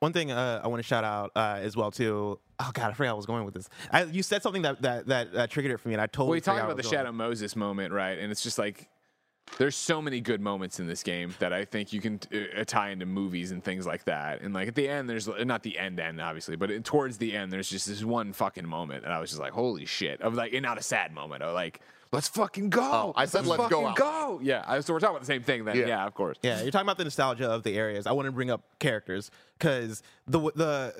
One thing uh, I want to shout out uh, as well too. Oh god, I forgot I was going with this. I, you said something that that, that uh, triggered it for me, and I totally. Well, we talked forgot about the I was going. Shadow Moses moment, right? And it's just like there's so many good moments in this game that I think you can uh, tie into movies and things like that. And like at the end, there's not the end end obviously, but it, towards the end, there's just this one fucking moment, and I was just like, holy shit! Of like, and not a sad moment, of like, let's fucking go. Oh, I said let's go fucking out. go. Yeah, I, so we're talking about the same thing then. Yeah. Yeah, of course. Yeah, you're talking about the nostalgia of the areas. I want to bring up characters because the the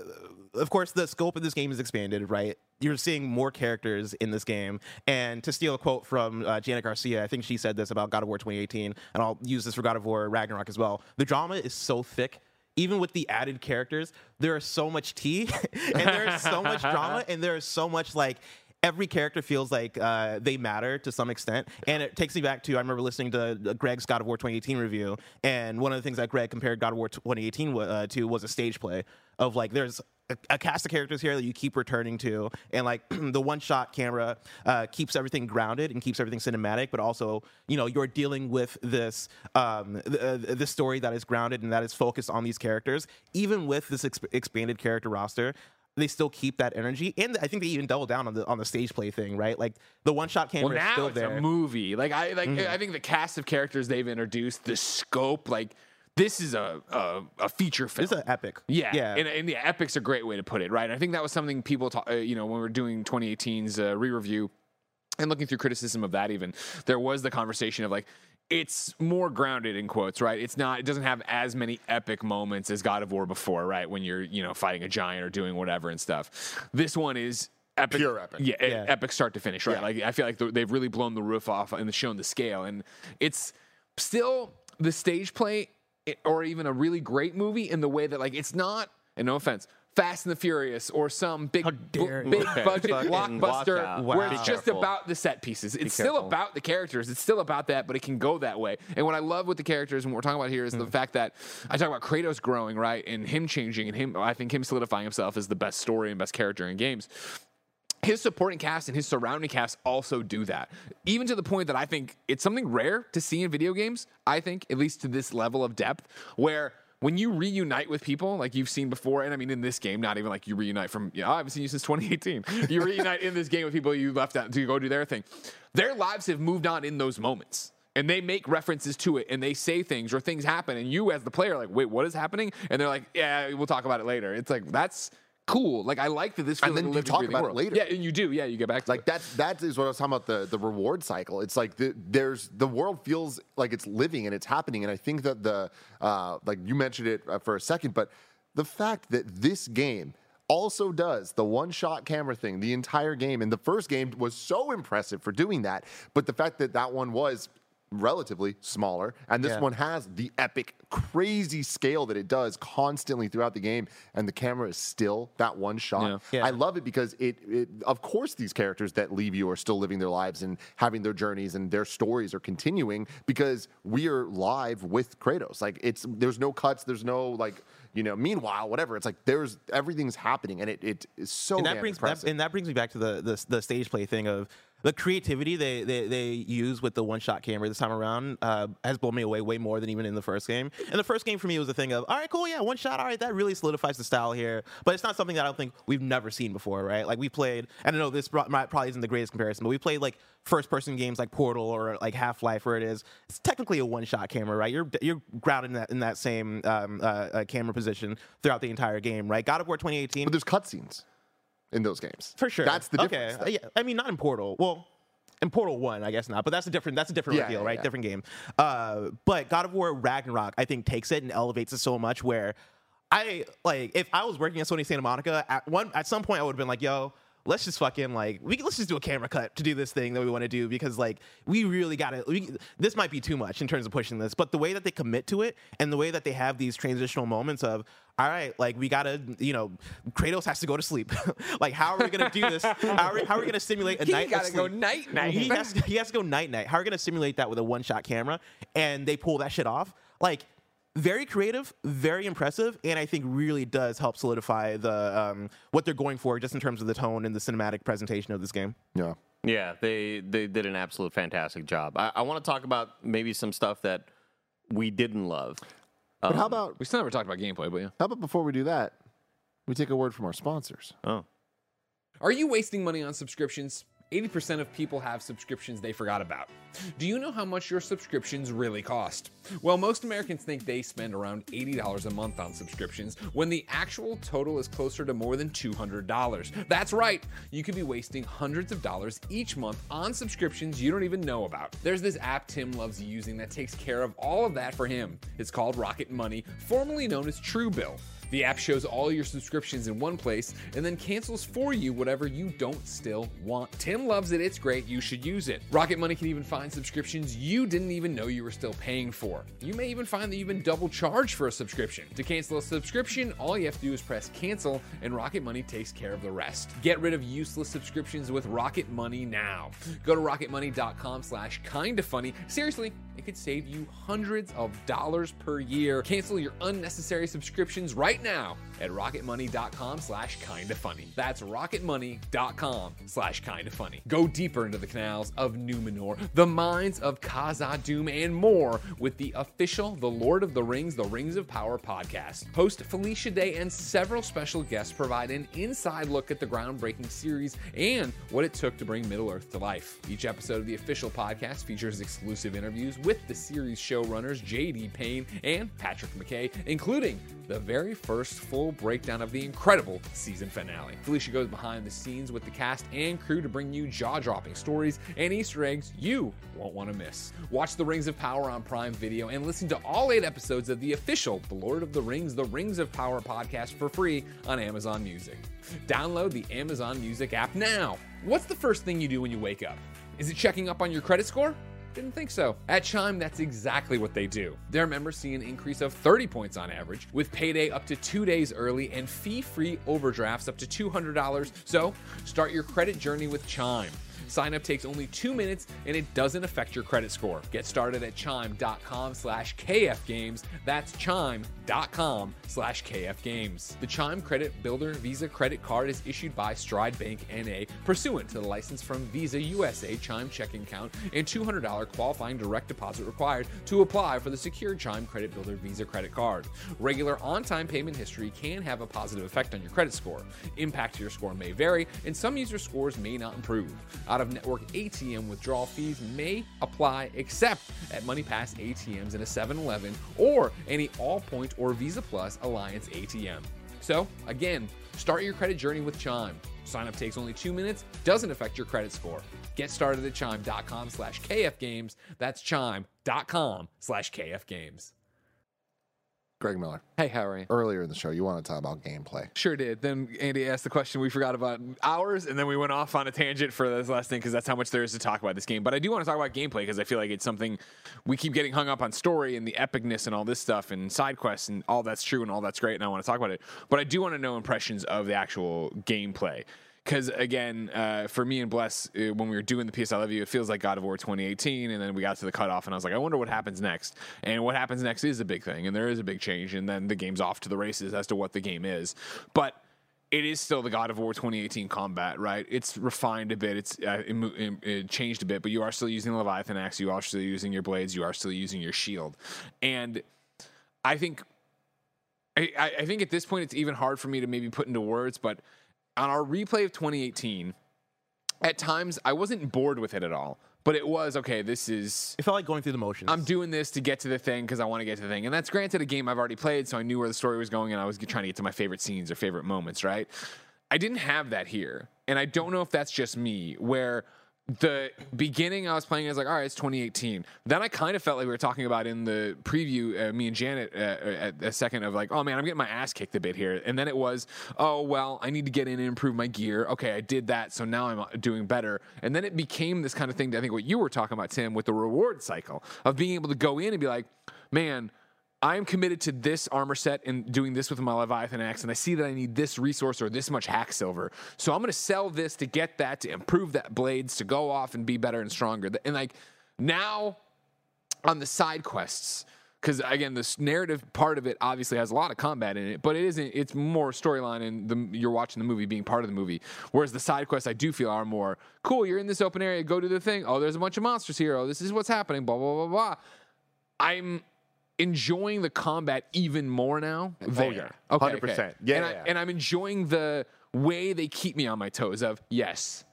of course the scope of this game is expanded, right? You're seeing more characters in this game, and to steal a quote from uh, Janet Garcia, I think she said this about God of War 2018, and I'll use this for God of War Ragnarok as well. The drama is so thick. Even with the added characters, there is so much tea, and there's so much drama, and there is so much like every character feels like uh, they matter to some extent. And it takes me back to I remember listening to uh, Greg's God of War 2018 review, and one of the things that Greg compared God of War 2018 wa- uh, to was a stage play of like there's a, a cast of characters here that you keep returning to, and like the one shot camera uh, keeps everything grounded and keeps everything cinematic, but also you know you're dealing with this um, th- uh, this story that is grounded and that is focused on these characters, even with this exp- expanded character roster they still keep that energy, and I think they even double down on the on the stage play thing, right? Like the one shot camera Well, is now still it's there. a movie. Like I like Mm-hmm. I think the cast of characters they've introduced, the scope, like this is a a, a feature film. It's an epic. Yeah, yeah. and, and yeah, epic's a great way to put it, right? I think that was something people, ta- uh, you know, when we are doing 2018's uh, re-review and looking through criticism of that, even there was the conversation of like, it's more grounded in quotes, right? It's not, it doesn't have as many epic moments as God of War before, right? When you're, you know, fighting a giant or doing whatever and stuff. This one is epic, Pure epic. yeah, Yeah. epic start to finish, right? Yeah. Like I feel like they've really blown the roof off and shown the scale, and it's still the stage play or even a really great movie in the way that like it's not, and no offense. Fast and the Furious, or some big, bu- dare you. big budget blockbuster, watch out. where it's just careful. about the set pieces. It's still about the characters. It's still about that, but it can go that way. And what I love with the characters and what we're talking about here is the hmm. fact that I talk about Kratos growing, right, and him changing, and him. I think him solidifying himself as the best story and best character in games his supporting cast and his surrounding cast also do that. Even to the point that I think it's something rare to see in video games, I think, at least to this level of depth, where when you reunite with people like you've seen before, and I mean in this game, not even like you reunite from, yeah, I haven't seen you since 2018. You reunite in this game with people you left out to go do their thing. Their lives have moved on in those moments. And they make references to it and they say things or things happen. And you, as the player, like, wait, what is happening? And they're like, yeah, we'll talk about it later. It's like, that's cool. Like, I like that this feels And then like you talk about it world. later. Yeah, and you do. Yeah, you get back to Like it. that's that is what I was talking about the the reward cycle. It's like the, there's the world feels like it's living and it's happening, and I think that the uh, like you mentioned it uh, for a second, but the fact that this game also does the one shot camera thing the entire game, and the first game was so impressive for doing that, but the fact that that one was relatively smaller and this Yeah. one has the epic crazy scale that it does constantly throughout the game and the camera is still that one shot Yeah. Yeah. I love it because it, it, of course, these characters that leave you are still living their lives and having their journeys and their stories are continuing because we are live with Kratos. Like it's there's no cuts, there's no like you know. Meanwhile, whatever, it's like there's everything's happening and it, it is so and that brings that, and that brings me back to the, the the stage play thing of the creativity they they, they use with the one shot camera this time around uh, has blown me away way more than even in the first game. And the first game for me was a thing of all right, cool, yeah, one shot, all right, that really solidifies the style here. But it's not something that I don't think we've never seen before, right? Like we played, and I know this probably isn't the greatest comparison, but we played like first person games like Portal or like Half Life, where it is it's technically a one shot camera, right? You're you're grounded in that in that same um, uh, uh, camera position throughout the entire game, right? God of War 2018. but there's cutscenes in those games For sure. That's the difference. Okay. uh, Yeah. I mean, not in Portal. Well, in Portal One, I guess not. But that's a different. That's a different Yeah, reveal, yeah, right? yeah. Different game. Uh, but God of War Ragnarok, I think, takes it and elevates it so much where I like if I was working at Sony Santa Monica at one at some point I would have been like, yo. Let's just fucking like we let's just do a camera cut to do this thing that we want to do because like we really got to. This might be too much in terms of pushing this, but the way that they commit to it and the way that they have these transitional moments of all right, like we gotta, you know, Kratos has to go to sleep. like, how are we gonna do this? How are we, how are we gonna simulate a He night? of gotta go night night. He has, he has to go night night. How are we gonna simulate that with a one shot camera? And they pull that shit off. Like, very creative, very impressive, and I think really does help solidify the um, what they're going for, just in terms of the tone and the cinematic presentation of this game. yeah. Yeah, they they did an absolute fantastic job. I, I want to talk about maybe some stuff that we didn't love. But how about We still never talked about gameplay, but yeah. how about before we do that, we take a word from our sponsors. Oh, Are you wasting money on subscriptions? 80% of people have subscriptions they forgot about. Do you know how much your subscriptions really cost? Well, most Americans think they spend around $80 a month on subscriptions when the actual total is closer to more than $200. That's right, you could be wasting hundreds of dollars each month on subscriptions you don't even know about. There's this app Tim loves using that takes care of all of that for him. It's called Rocket Money, formerly known as Truebill. The app shows all your subscriptions in one place and then cancels for you whatever you don't still want. Tim loves it, it's great, you should use it. Rocket Money can even find subscriptions you didn't even know you were still paying for. You may even find that you've been double charged for a subscription. To cancel a subscription, all you have to do is press cancel and Rocket Money takes care of the rest. Get rid of useless subscriptions with Rocket Money now. Go to rocketmoney.com slash kinda funny. Seriously, it could save you hundreds of dollars per year. Cancel your unnecessary subscriptions right right now at rocketmoney.com slash kinda funny. That's rocketmoney.com slash kinda funny. Go deeper into the canals of Numenor, the mines of Khazad-dûm, and more with the official The Lord of the Rings, The Rings of Power podcast. Host Felicia Day and several special guests provide an inside look at the groundbreaking series and what it took to bring Middle-earth to life. Each episode of the official podcast features exclusive interviews with the series showrunners J.D. Payne and Patrick McKay, including the very first full breakdown of the incredible season finale. Felicia goes behind the scenes with the cast and crew to bring you jaw dropping stories and Easter eggs you won't want to miss. Watch The Rings of Power on Prime Video and listen to all eight episodes of the official The Lord of the Rings, The Rings of Power podcast for free on Amazon Music. Download the Amazon Music app now. What's the first thing you do when you wake up? Is it checking up on your credit score? Didn't think so. At Chime, that's exactly what they do. Their members see an increase of 30 points on average, with payday up to two days early and fee free overdrafts up to $200. So start your credit journey with Chime. Sign up takes only two minutes and it doesn't affect your credit score. Get started at chime.com slash kfgames. That's chime.com slash kfgames. The Chime Credit Builder Visa Credit Card is issued by Stride Bank NA pursuant to the license from Visa USA Chime checking account and $200 qualifying direct deposit required to apply for the secure Chime Credit Builder Visa Credit Card. Regular on-time payment history can have a positive effect on your credit score. Impact to your score may vary, and some user scores may not improve. Out of network ATM withdrawal fees may apply except at MoneyPass ATMs in a 7 Eleven or any Allpoint or Visa Plus Alliance ATM. So, again, start your credit journey with Chime. Sign up takes only two minutes, doesn't affect your credit score. Get started at chime.com slash kfgames. That's chime.com slash kfgames. Greg Miller. Hey, how are you? Earlier in the show, you want to talk about gameplay. Sure did. Then Andy asked the question we forgot about hours, and then we went off on a tangent for this last thing because that's how much there is to talk about this game. But I do want to talk about gameplay because I feel like it's something we keep getting hung up on story and the epicness and all this stuff and side quests and all that's true and all that's great, and I want to talk about it. But I do want to know impressions of the actual gameplay because again, uh, for me and Bless, uh, when we were doing the piece I Love You, it feels like God of War 2018, and then we got to the cutoff, and I was like, I wonder what happens next. And what happens next is a big thing, and there is a big change, and then the game's off to the races as to what the game is. But it is still the God of War 2018 combat, right? It's refined a bit, it's uh, it, it, changed a bit, but you are still using the Leviathan axe, you are still using your blades, you are still using your shield, and I think I I think at this point it's even hard for me to maybe put into words, but on our replay of 2018, at times I wasn't bored with it at all, but it was okay. This is It felt like going through the motions. I'm doing this to get to the thing because I want to get to the thing, and that's granted a game I've already played, so I knew where the story was going, and I was trying to get to my favorite scenes or favorite moments. Right? I didn't have that here, and I don't know if that's just me, where the beginning I was playing, I was like, all right, it's 2018. Then I kind of felt like we were talking about in the preview, uh, me and Janet, uh, at a second of like, oh man, I'm getting my ass kicked a bit here. And then it was, oh, well, I need to get in and improve my gear. Okay, I did that. So now I'm uh, doing better. And then it became this kind of thing, I think what you were talking about, Tim, with the reward cycle of being able to go in and be like, man, I am committed to this armor set and doing this with my Leviathan axe, and I see that I need this resource or this much hack silver. So I'm going to sell this to get that, to improve that blades, to go off and be better and stronger. And like now on the side quests, because again, this narrative part of it obviously has a lot of combat in it, but it isn't. It's more storyline, and the, you're watching the movie, being part of the movie. Whereas the side quests, I do feel are more cool. You're in this open area, go do the thing. Oh, there's a bunch of monsters here. Oh, this is what's happening. Blah blah blah blah. I'm enjoying the combat even more now. Oh, there. yeah. Okay, 100%. okay. Yeah, and, I, yeah. and I'm enjoying the way they keep me on my toes. Of yes,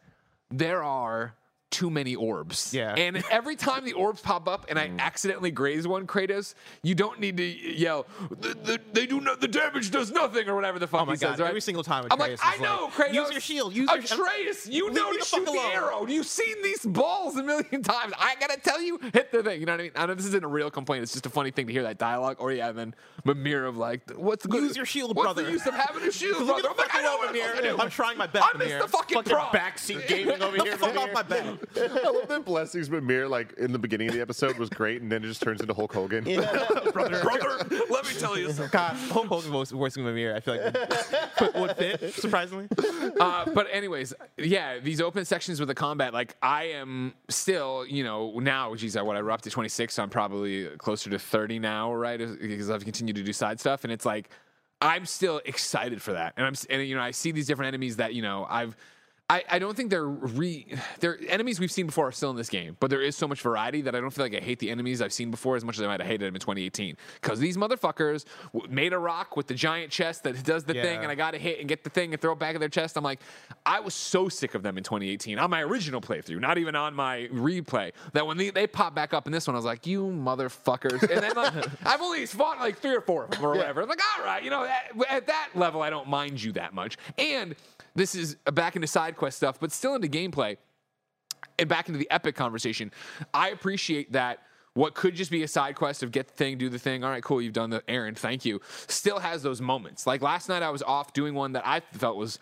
there are too many orbs. Yeah. And every time the orbs pop up and I mm. accidentally graze one, Kratos, you don't need to yell. The, the, they do not. The damage does nothing, or whatever the fuck Oh my he god! says. Right? Every single time, I'm like, I know, like, Kratos. Use your shield. Use your Atreus, you know to shoot the arrow. You've seen these balls a million times. I gotta tell you, hit the thing. You know what I mean? I know this isn't a real complaint. It's just a funny thing to hear that dialogue. Or yeah, and then Mimir of like, what's the good? Use your shield, what's brother. the use of having a shield, brother? I'm like, I know what I'm supposed to Mimir. do. I'm trying my best, I missed the fucking, Fucking. Backseat gaming over here. Fuck off my back. I love that Blessings Mimir, like in the beginning of the episode, was great, and then it just turns into Hulk Hogan. brother. brother, let me tell you something. God, Hulk Hogan voice- voicing Mimir. I feel like would fit surprisingly. uh, but anyways, yeah, these open sections with the combat, like I am still, you know, now, geez, I what I we're up to 26, so I'm probably closer to 30 now, right? Because I've continued to do side stuff, and it's like I'm still excited for that, and I'm and you know I see these different enemies that you know I've. I, I don't think they're re they're enemies we've seen before are still in this game, but there is so much variety that I don't feel like I hate the enemies I've seen before as much as I might have hated them in 2018. Because these motherfuckers w- made a rock with the giant chest that does the thing, and I got to hit and get the thing and throw it back at their chest. I'm like, I was so sick of them in 2018 on my original playthrough, not even on my replay. That when they, they pop back up in this one, I was like, you motherfuckers. And then like, I've only fought like three or four of them or whatever. I'm like, all right, you know, at, at that level, I don't mind you that much. And this is back into side quest stuff, but still into gameplay and back into the epic conversation. I appreciate that what could just be a side quest of get the thing, do the thing. All right, cool, you've done the errand, thank you. Still has those moments. Like last night, I was off doing one that I felt was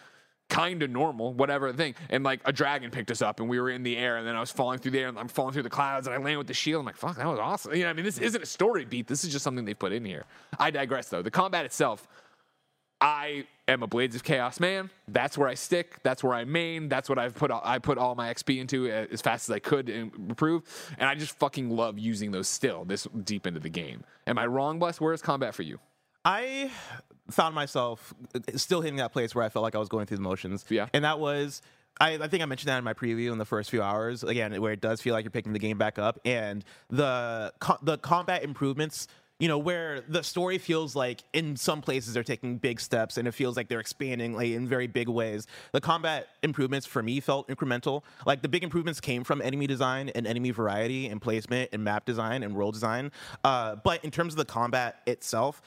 kind of normal, whatever the thing, and like a dragon picked us up, and we were in the air, and then I was falling through the air, and I'm falling through the clouds, and I land with the shield. I'm like, fuck, that was awesome. You know, I mean, this isn't a story beat. This is just something they put in here. I digress, though. The combat itself. I am a Blades of Chaos man. That's where I stick. That's where I main. That's what I've put. All, I put all my XP into uh, as fast as I could and improve. And I just fucking love using those still this deep into the game. Am I wrong, Bless? Where is combat for you? I found myself still hitting that place where I felt like I was going through the motions. Yeah. And that was, I, I think I mentioned that in my preview in the first few hours. Again, where it does feel like you're picking the game back up, and the co- the combat improvements. You know, where the story feels like in some places they're taking big steps and it feels like they're expanding like in very big ways. The combat improvements for me felt incremental. Like the big improvements came from enemy design and enemy variety and placement and map design and world design. Uh, but in terms of the combat itself,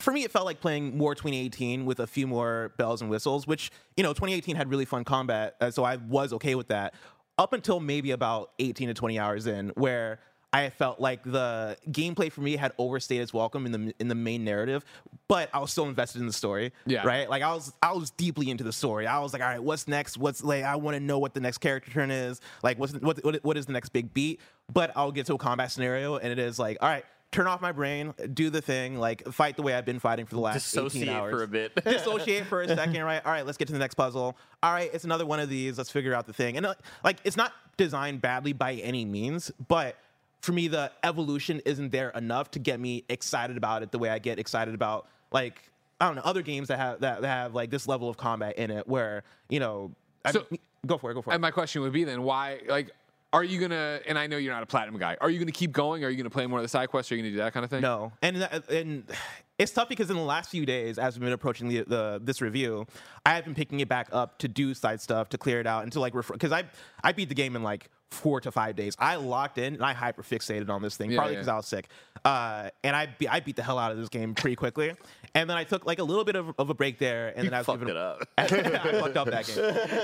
for me, it felt like playing more 2018 with a few more bells and whistles, which, you know, 2018 had really fun combat. uh, So I was okay with that up until maybe about 18 to 20 hours in, where I felt like the gameplay for me had overstayed its welcome in the in the main narrative, but I was still invested in the story. Yeah. Right. Like I was I was deeply into the story. I was like, all right, what's next? What's like I want to know what the next character turn is. Like what's what, what what is the next big beat? But I'll get to a combat scenario and it is like, all right, turn off my brain, do the thing, like fight the way I've been fighting for the last 18 Dissociate hours. for a bit. Dissociate for a second, right? All right, let's get to the next puzzle. All right, it's another one of these. Let's figure out the thing. And uh, like, it's not designed badly by any means, but for me, the evolution isn't there enough to get me excited about it the way I get excited about like I don't know other games that have that, that have like this level of combat in it, where you know. I So- go for it. Go for it. And my question would be then, why, like, are you gonna? And I know you're not a platinum guy. Are you gonna keep going? Are you gonna play more of the side quests? Are you gonna do that kind of thing? No, and uh, and it's tough because in the last few days, as we've been approaching the, the this review, I have been picking it back up to do side stuff to clear it out and to like because I I beat the game in like four to five days. I locked in and I hyper fixated on this thing Yeah, probably yeah. because I was sick, uh, and I be, I beat the hell out of this game pretty quickly, and then I took like a little bit of, of a break there, and then I fucked it up. I fucked up that game.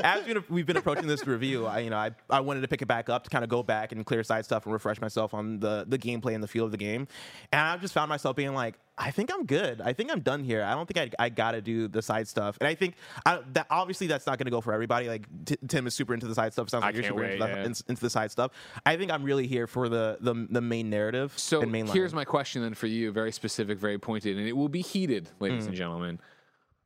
As we've been, we've been approaching this review, I you know I, I wanted to pick it back up to kind of go back and clear side stuff and refresh myself on the the gameplay and the feel of the game, and I just found myself being like, I think I'm good. I think I'm done here. I don't think I, I got to do the side stuff, and I think I, that obviously that's not going to go for everybody. Like T- Tim is super into the side stuff. Sounds I like you're super wait, into, the, yeah. in- into the side stuff. I think I'm really here for the the, the main narrative. So and main here's my question then for you, very specific, very pointed, and it will be heated, ladies Mm. and gentlemen.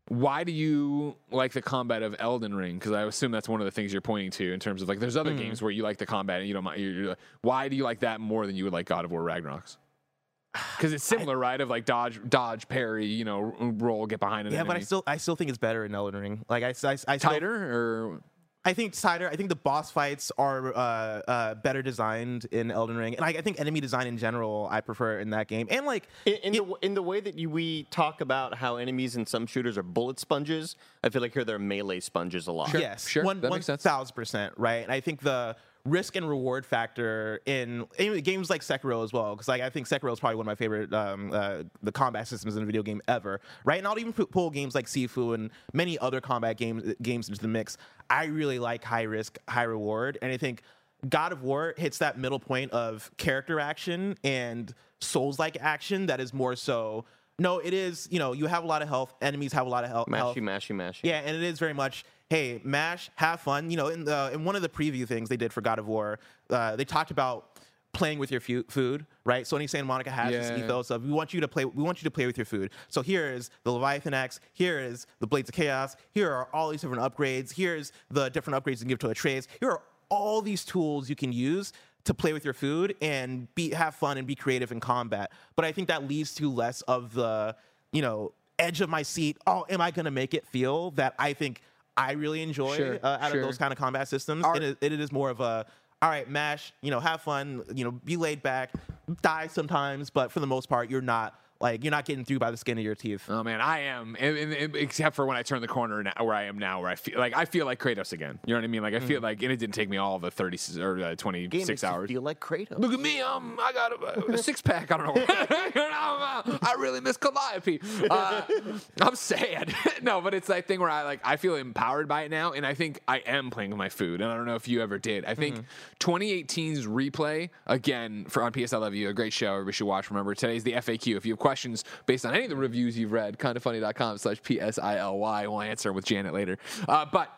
Why do you like the combat of Elden Ring? Because I assume that's one of the things you're pointing to in terms of like, there's other Mm. games where you like the combat and you don't mind. You're, you're why do you like that more than you would like God of War Ragnarok's? Because it's similar, right? Of like dodge, dodge, parry, you know, roll, get behind an yeah, but I still I still think it's better in Elden Ring. Like I, I, I still, tighter or I think tighter. I think the boss fights are uh, uh, better designed in Elden Ring, and I, I think enemy design in general I prefer in that game. And like, In, in, the, in the way that you, we talk about how enemies in some shooters are bullet sponges, I feel like here they're melee sponges a lot. yes, sure, one that one makes sense. thousand percent right. And I think the risk and reward factor in, games like Sekiro as well, because like I think Sekiro is probably one of my favorite um, uh, the combat systems in a video game ever. Right, and I'll even pu- pull games like Sifu and many other combat games games into the mix. I really like high risk, high reward, and I think. God of War hits that middle point of character action and Souls like action that is more so. No, it is, you know, you have a lot of health, enemies have a lot of health. Mashy, mashy, mashy. Yeah, and it is very much, hey, mash, have fun. You know, in the in one of the preview things they did for God of War, uh, they talked about playing with your fu- food, right? Sony Santa Monica has Yeah. this ethos of we want you to play, we want you to play with your food. So here is the Leviathan axe, here is the Blades of Chaos, here are all these different upgrades, here's the different upgrades you can give to Atreus. Here are all these tools you can use to play with your food and be have fun and be creative in combat. But I think that leads to less of the, you know, edge of my seat. Oh, am I going to make it feel that I think I really enjoy Sure, uh, out sure. of those kind of combat systems? It, is, it is more of a all right, mash. You know, have fun. You know, be laid back. Die sometimes, but for the most part, you're not like you're not getting through by the skin of your teeth. Oh man, I am, and- and- and except for when I turn the corner now, where I am now, where I feel like I feel like Kratos again. You know what I mean? Like I feel like, and it didn't take me all the thirty or uh, twenty Game six makes you hours. feel like Kratos. Look at me, um, I got a, a six pack. I don't know. I really miss Calliope. Uh, I'm sad. no, but it's that thing where I like I feel empowered by it now, and I think I am playing with my food. And I don't know if you ever did. I think 2018's replay again for on PS I Love You, a great show. Everybody should watch. Remember today's the FAQ. If you have questions based on any of the reviews you've read, kindafunny.com slash P S I L Y. We'll answer with Janet later. Uh, but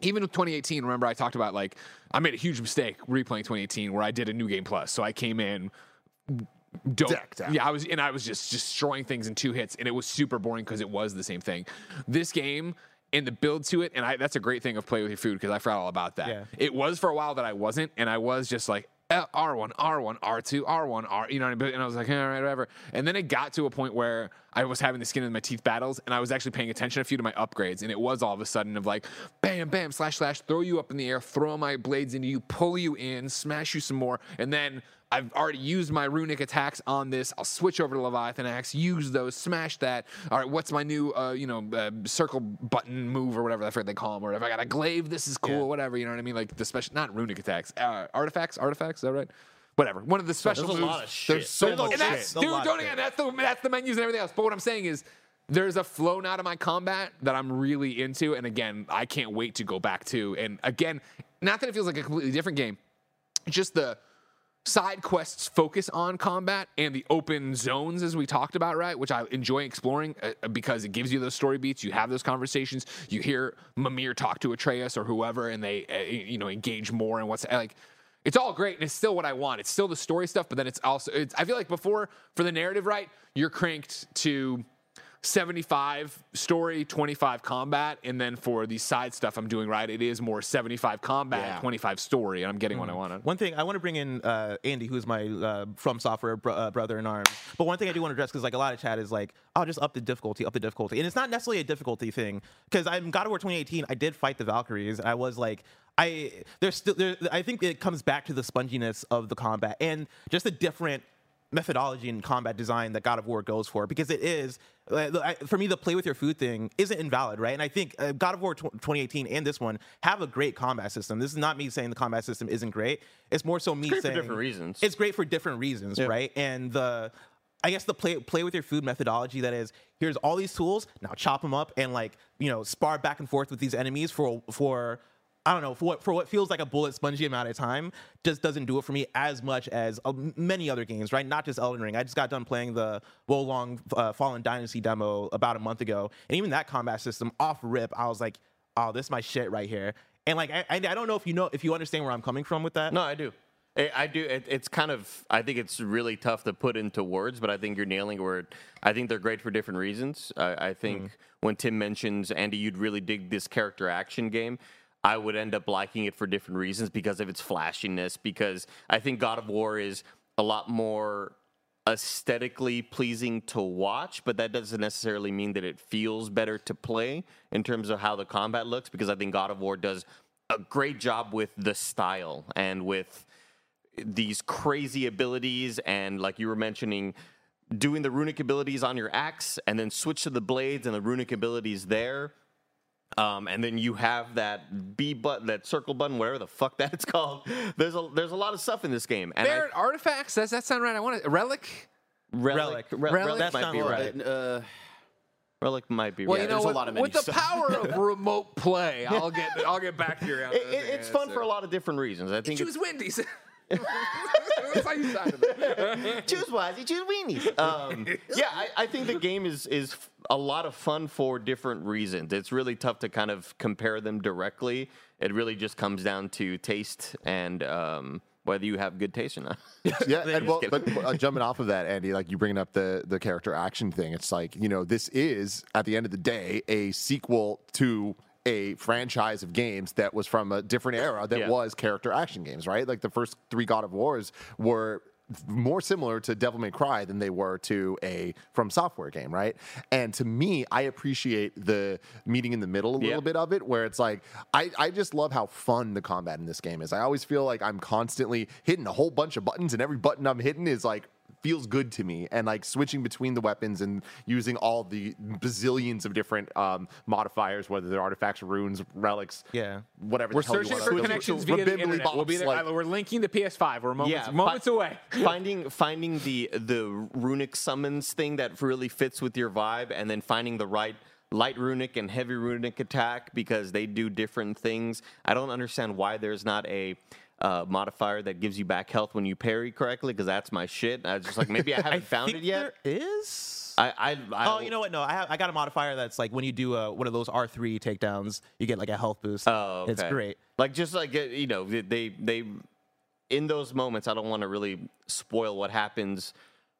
even with 2018, remember I talked about like I made a huge mistake replaying 2018 where I did a new game plus. So I came in dope. Decked out. Yeah, I was and I was just destroying things in two hits, and it was super boring because it was the same thing. This game and the build to it, and I, that's a great thing of play with your food because I forgot all about that. Yeah. It was for a while that I wasn't, and I was just like. Uh, R1, R1, R2, R1, R, you know what I mean? And I was like, all right, whatever. And then it got to a point where I was having the skin in my teeth battles, and I was actually paying attention a few to my upgrades, and it was all of a sudden of like, bam, bam, slash, slash, throw you up in the air, throw my blades into you, pull you in, smash you some more, and then I've already used my runic attacks on this. I'll switch over to Leviathan Axe, use those, smash that. All right, what's my new, uh, you know, uh, circle button move or whatever I forget they call them, or if I got a glaive. This is cool, Yeah. whatever. You know what I mean? Like the special, not runic attacks, uh, artifacts, artifacts. Is that right? Whatever. One of the special There's a moves. lot of shit. There's so There's much And shit. that's, A dude, don't again, that's the that's the menus and everything else. But what I'm saying is, there's a flow now to my combat that I'm really into, and again, I can't wait to go back to. And again, not that it feels like a completely different game, just the side quests focus on combat and the open zones as we talked about right which i enjoy exploring uh, because it gives you those story beats you have those conversations you hear mimir talk to atreus or whoever and they uh, you know engage more and what's like it's all great and it's still what i want. It's still the story stuff but then it's also it's, i feel like before for the narrative right you're cranked to 75 story 25 combat and then for the side stuff i'm doing right it is more 75 combat Yeah. 25 story and i'm getting what i want. One thing I want to bring in uh, Andy, who's my uh, FromSoftware bro- uh, brother in arms. But one thing I do want to address because like a lot of chat is like, I'll just up the difficulty, up the difficulty, and it's not necessarily a difficulty thing. Because I'm God of War 2018, I did fight the Valkyries. And I was like, I there's still there, I think it comes back to the sponginess of the combat and just a different methodology and combat design that God of War goes for because it is for me the play with your food thing isn't invalid right? And I think uh, God of War 2018 and this one have a great combat system. This is not me saying the combat system isn't great. It's more so me saying different reasons. it's great for different reasons right? And the I guess the play play with your food methodology that is here's all these tools now chop them up and like you know spar back and forth with these enemies for for I don't know for what for what feels like a bullet spongy amount of time just doesn't do it for me as much as uh, many other games right not just Elden Ring I just got done playing the Wo Long uh, Fallen Dynasty demo about a month ago and even that combat system off rip I was like oh this is my shit right here and like I, I don't know if you know if you understand where I'm coming from with that No, I do. I I do. It, it's kind of. I think it's really tough to put into words, but I think you're nailing where. I think they're great for different reasons. I, I think when Tim mentions Andy, you'd really dig this character action game. I would end up liking it for different reasons because of its flashiness. Because I think God of War is a lot more aesthetically pleasing to watch, but that doesn't necessarily mean that it feels better to play in terms of how the combat looks. Because I think God of War does a great job with the style and with these crazy abilities and like you were mentioning doing the runic abilities on your axe and then switch to the blades and the runic abilities there um, and then you have that B button, that circle button, whatever the fuck that's called. There's a there's a lot of stuff in this game. And I- Barrett artifacts. Does that sound right? I want a relic. relic, Relic. Re- Relic? relic That might be right. right. Uh, Relic might be Well, right. you know, there's a with, lot of with the stuff. power of remote play, I'll get I'll get back to your. It- it- it's fun for a lot of different reasons. I think it's, Choose Wendy's. That's how you sounded. it. choose wisely, choose weenies. Um, yeah, I, I think the game is is f- a lot of fun for different reasons. It's really tough to kind of compare them directly. It really just comes down to taste and um, whether you have good taste or not. yeah, and well, but uh, jumping off of that, Andy, like you bringing up the the character action thing, it's like you know this is at the end of the day a sequel to a franchise of games that was from a different era that Yeah. was character action games, right? Like the first three God of Wars were more similar to Devil May Cry than they were to a FromSoftware game, right? And to me, I appreciate the meeting in the middle a little Yeah. bit of it, where it's like I, I just love how fun the combat in this game is. I always feel like I'm constantly hitting a whole bunch of buttons, and every button I'm hitting is like feels good to me and like switching between the weapons and using all the bazillions of different um, modifiers whether they're artifacts runes relics Yeah. whatever We're hell you searching wanna- for those connections via the ribbambly internet. We'll be bops, there. like- we're linking the PS5. We're moments, fi- moments away. finding finding the the runic summons thing that really fits with your vibe, and then finding the right light runic and heavy runic attack because they do different things. I don't understand why there's not a uh, modifier that gives you back health when you parry correctly because that's my shit. I was just like maybe I haven't found think it yet. There is. I, I, I Oh, you know what? No, I have, I got a modifier that's like when you do uh, one of those R three takedowns, you get like a health boost. Oh, it's great. Like just like uh, you know, they they in those moments, I don't want to really spoil what happens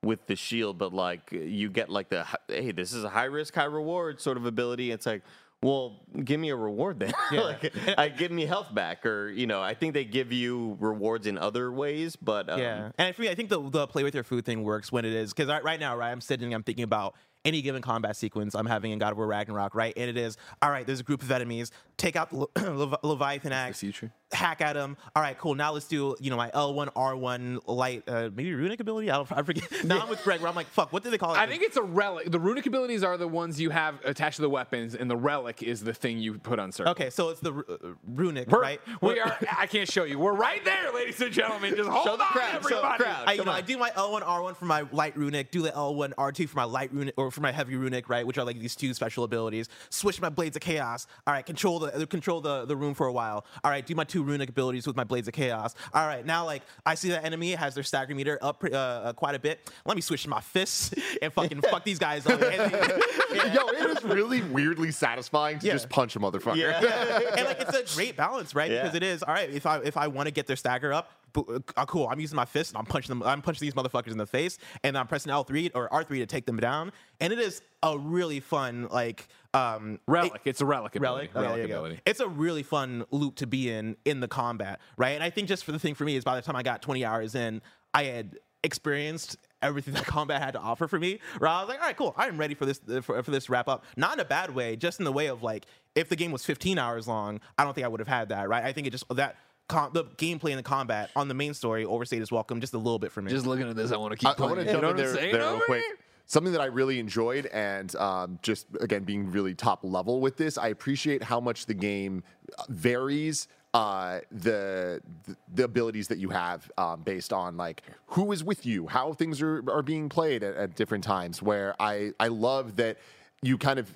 with the shield, but like you get like the hey, this is a high risk, high reward sort of ability. It's like. Well, give me a reward then. like, I give me health back, or you know, I think they give you rewards in other ways. But um, Yeah, and for me, I think the the play with your food thing works when it is because right, right now, right, I'm sitting, I'm thinking about any given combat sequence I'm having in God of War Ragnarok, right, and it is all right. There's a group of enemies. Take out the Le- Levi- Leviathan axe. future. Hack at them. All right, cool. Now let's do you know my L1 R1 light uh, maybe runic ability. I don't I forget. Now I'm with Greg. Where I'm like, fuck. What do they call it? I think it's a relic. The runic abilities are the ones you have attached to the weapons, and the relic is the thing you put on circle. Okay, so it's the uh, runic, We're, right? We are. I can't show you. We're right there, ladies and gentlemen. Just hold Show the on, crowd, show the everybody. crowd. I, you know, on. I do my L1 R1 for my light runic, do the L1 R2 for my light runic or for my heavy runic, right? Which are like these two special abilities. Switch my blades of chaos. All right, control the control the, the room for a while. All right, do my two runic abilities with my blades of chaos. All right, now like I see that enemy has their stagger meter up uh, uh, quite a bit. Let me switch to my fists and fucking fuck these guys up. And, Yo, it is really weirdly satisfying to Yeah. just punch a motherfucker. and like it's a great balance, right? Yeah. Because it is all right. If I if I want to get their stagger up, cool. I'm using my fist and I'm punching them. I'm punching these motherfuckers in the face, and I'm pressing L3 or R3 to take them down. And it is a really fun like um Relic. It's a relic relic. ability. Relic you go. ability. It's a really fun loop to be in in the combat, right? And I think just for the thing for me is by the time I got 20 hours in, I had experienced everything that combat had to offer for me. Where I was like, all right, cool, I'm ready for this for, for this wrap up. Not in a bad way, just in the way of like, if the game was 15 hours long, I don't think I would have had that, right? I think it just that. Com- the gameplay and the combat on the main story overstayed is welcome just a little bit for me. Just looking at this, I want to keep I, I playing. want to You jump know in what I'm there, saying there real quick. Something that I really enjoyed, and um, just again being really top level with this, I appreciate how much the game uh, varies uh, the, the the abilities that you have um, based on like who is with you, how things are are being played at, at different times. Where I I love that you kind of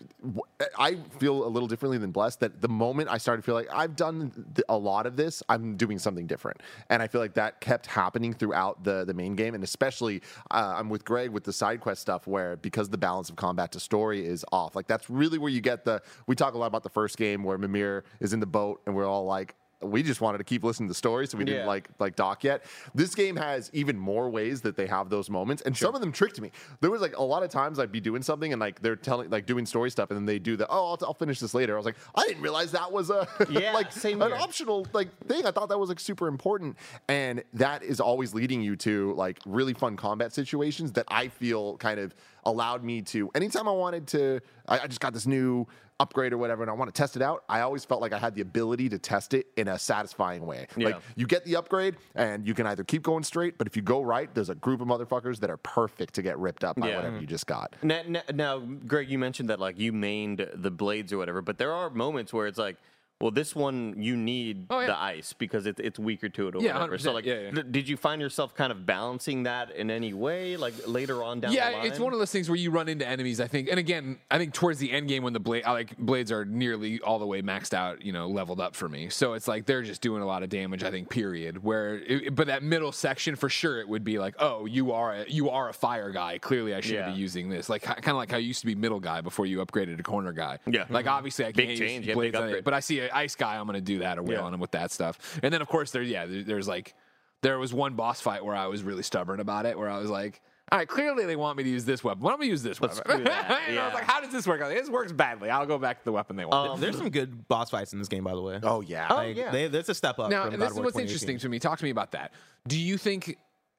i feel a little differently than blessed that the moment i started to feel like i've done a lot of this i'm doing something different. And i feel like that kept happening throughout the the main game and especially uh, i'm with greg with the side quest stuff where because the balance of combat to story is off. Like that's really where you get the we talk a lot about the first game where mimir is in the boat and we're all like we just wanted to keep listening to the story, so we didn't Yeah. like like dock yet. This game has even more ways that they have those moments, and some of them tricked me. There was like a lot of times I'd be doing something and like they're telling like doing story stuff, and then they do the oh I'll, I'll finish this later. I was like I didn't realize that was a Yeah, like same an here. optional like thing. I thought that was like super important, and that is always leading you to like really fun combat situations that I feel kind of allowed me to anytime I wanted to. I, I just got this new upgrade or whatever and I want to test it out, I always felt like I had the ability to test it in a satisfying way. Like you get the upgrade and you can either keep going straight, but if you go right, there's a group of motherfuckers that are perfect to get ripped up by Yeah. whatever you just got. Now, now, now, Greg, you mentioned that like you mained the blades or whatever, but there are moments where it's like, well, this one you need Oh, yeah. the ice because it, it's weaker to it or Yeah, whatever. So 100%. like, Yeah, yeah. d- did you find yourself kind of balancing that in any way, like later on down the yeah, it's one of those things where you run into enemies. I think, and again, I think towards the end game when the blade, like blades are nearly all the way maxed out, you know, leveled up for me. So it's like they're just doing a lot of damage. I think. Period. Where, it, but that middle section for sure, it would be like, oh, you are a, you are a fire guy. Clearly, I shouldn't Yeah. be using this. Like kind of like how you used to be middle guy before you upgraded to corner guy. Yeah. Like obviously, I Big can't change, use yeah, big blades on it, upgrade. but I see an ice guy. I'm going to do that or wheel Yeah. on him with that stuff. And then of course there, yeah, there, there's like there was one boss fight where I was really stubborn about it, where I was like. All right, clearly they want me to use this weapon. Why don't we use this Let's weapon? screw that, And I was like, how does this work? I like, This works badly. I'll go back to the weapon they want. Um, There's some good boss fights in this game, by the way. Oh yeah. Oh, Like, yeah. they, that's a step up. now, from and this of is what's interesting to me. Talk to me about that. Do you think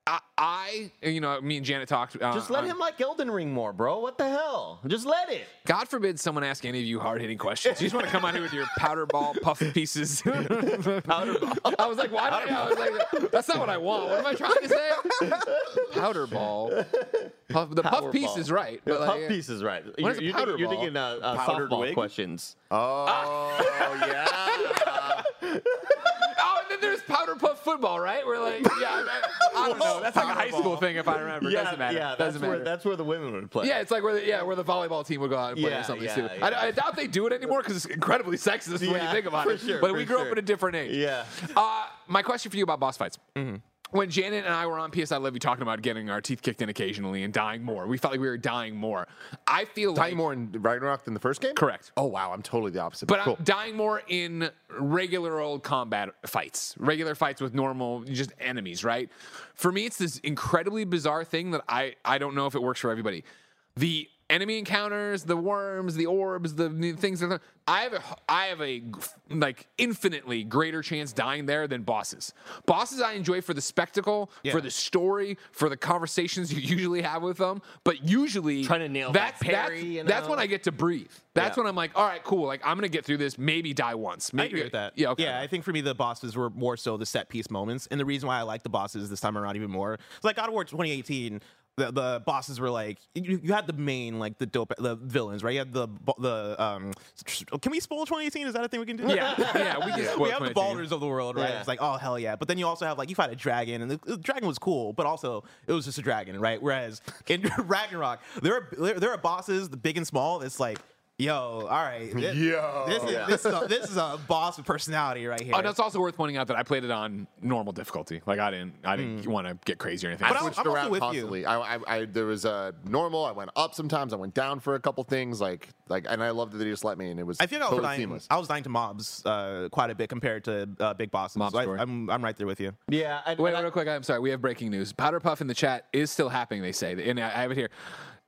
I, I, you know, me and Janet talked. Uh, Just let on- him like Elden Ring more, bro. What the hell? Just let it. God forbid someone ask any of you hard hitting questions. You just want to come on here with your powder ball puff pieces. powder ball. I was like, why? Did I, I was like, that's not what I want. What am I trying to say? Powder ball. Puff, the Power puff piece ball. is right. The But puff like, piece is right. What You're, is a you're, powder thinking, you're ball? thinking uh, uh, Powdered softball wig? questions. Oh yeah. Oh, and then there's powder puff football, right? We're like, yeah, I, I don't know. That's like a high school thing, if I remember. Yeah, Doesn't matter. yeah. That's Doesn't where matter. that's where the women would play. Yeah, it's like where the, yeah, where the volleyball team would go out and play Yeah, or something yeah, stupid. yeah. I, I doubt they do it anymore because it's incredibly sexist when you Yeah, think about for it. sure, but for we grew up sure. in a different age. Yeah. Uh, my question for you about boss fights. Mm-hmm. When Janet and I were on PSI Live, we talking about getting our teeth kicked in occasionally and dying more. We felt like we were dying more. I feel Dying like more in Ragnarok than the first game? Correct. Oh wow, I'm totally the opposite. But cool. I'm dying more in regular old combat fights, regular fights with normal just enemies, right? For me, it's this incredibly bizarre thing that I I don't know if it works for everybody. The enemy encounters, the worms, the orbs, the things that I have a I have a like infinitely greater chance dying there than bosses. Bosses I enjoy for the spectacle, for the story, for the conversations you usually have with them, but usually Trying to nail that that's parry, that's, you that's when I get to breathe. That's Yeah. when I'm like, all right, cool. Like I'm gonna get through this. Maybe die once. I agree with that. Yeah. Okay. Yeah, I think for me the bosses were more so the set piece moments, and the reason why I like the bosses this time around even more, it's like God of War 2018. The, the bosses were like you, you had the main like the dope the villains right? You had the the um can we spoil 2018 is that a thing we can do? Yeah, yeah, we can spoil we have the 2018. Baldurs of the world right? Yeah. it's like oh hell yeah. But then you also have like you fight a dragon and the, the dragon was cool but also it was just a dragon right? Whereas in Ragnarok there are there, there are bosses the big and small it's like yo all right thi- Yo. this is, this, is a, this is a boss with personality right here Oh, that's also worth pointing out that I played it on normal difficulty. Like I didn't, I didn't want to get crazy or anything. But I I'm- switched I'm also around with you. constantly. I, I, I, there was a normal. I went up sometimes. I went down for a couple things. Like, like, and I loved that they just let me, and it was I feel like I was totally dying. seamless. I was dying to mobs uh, quite a bit compared to uh, big bosses. Mob So I, story. I'm I'm right there with you. Yeah. I, Wait, I- real quick. I'm sorry. We have breaking news. Powder Puff in the chat is still happening. They say, and I I have it here.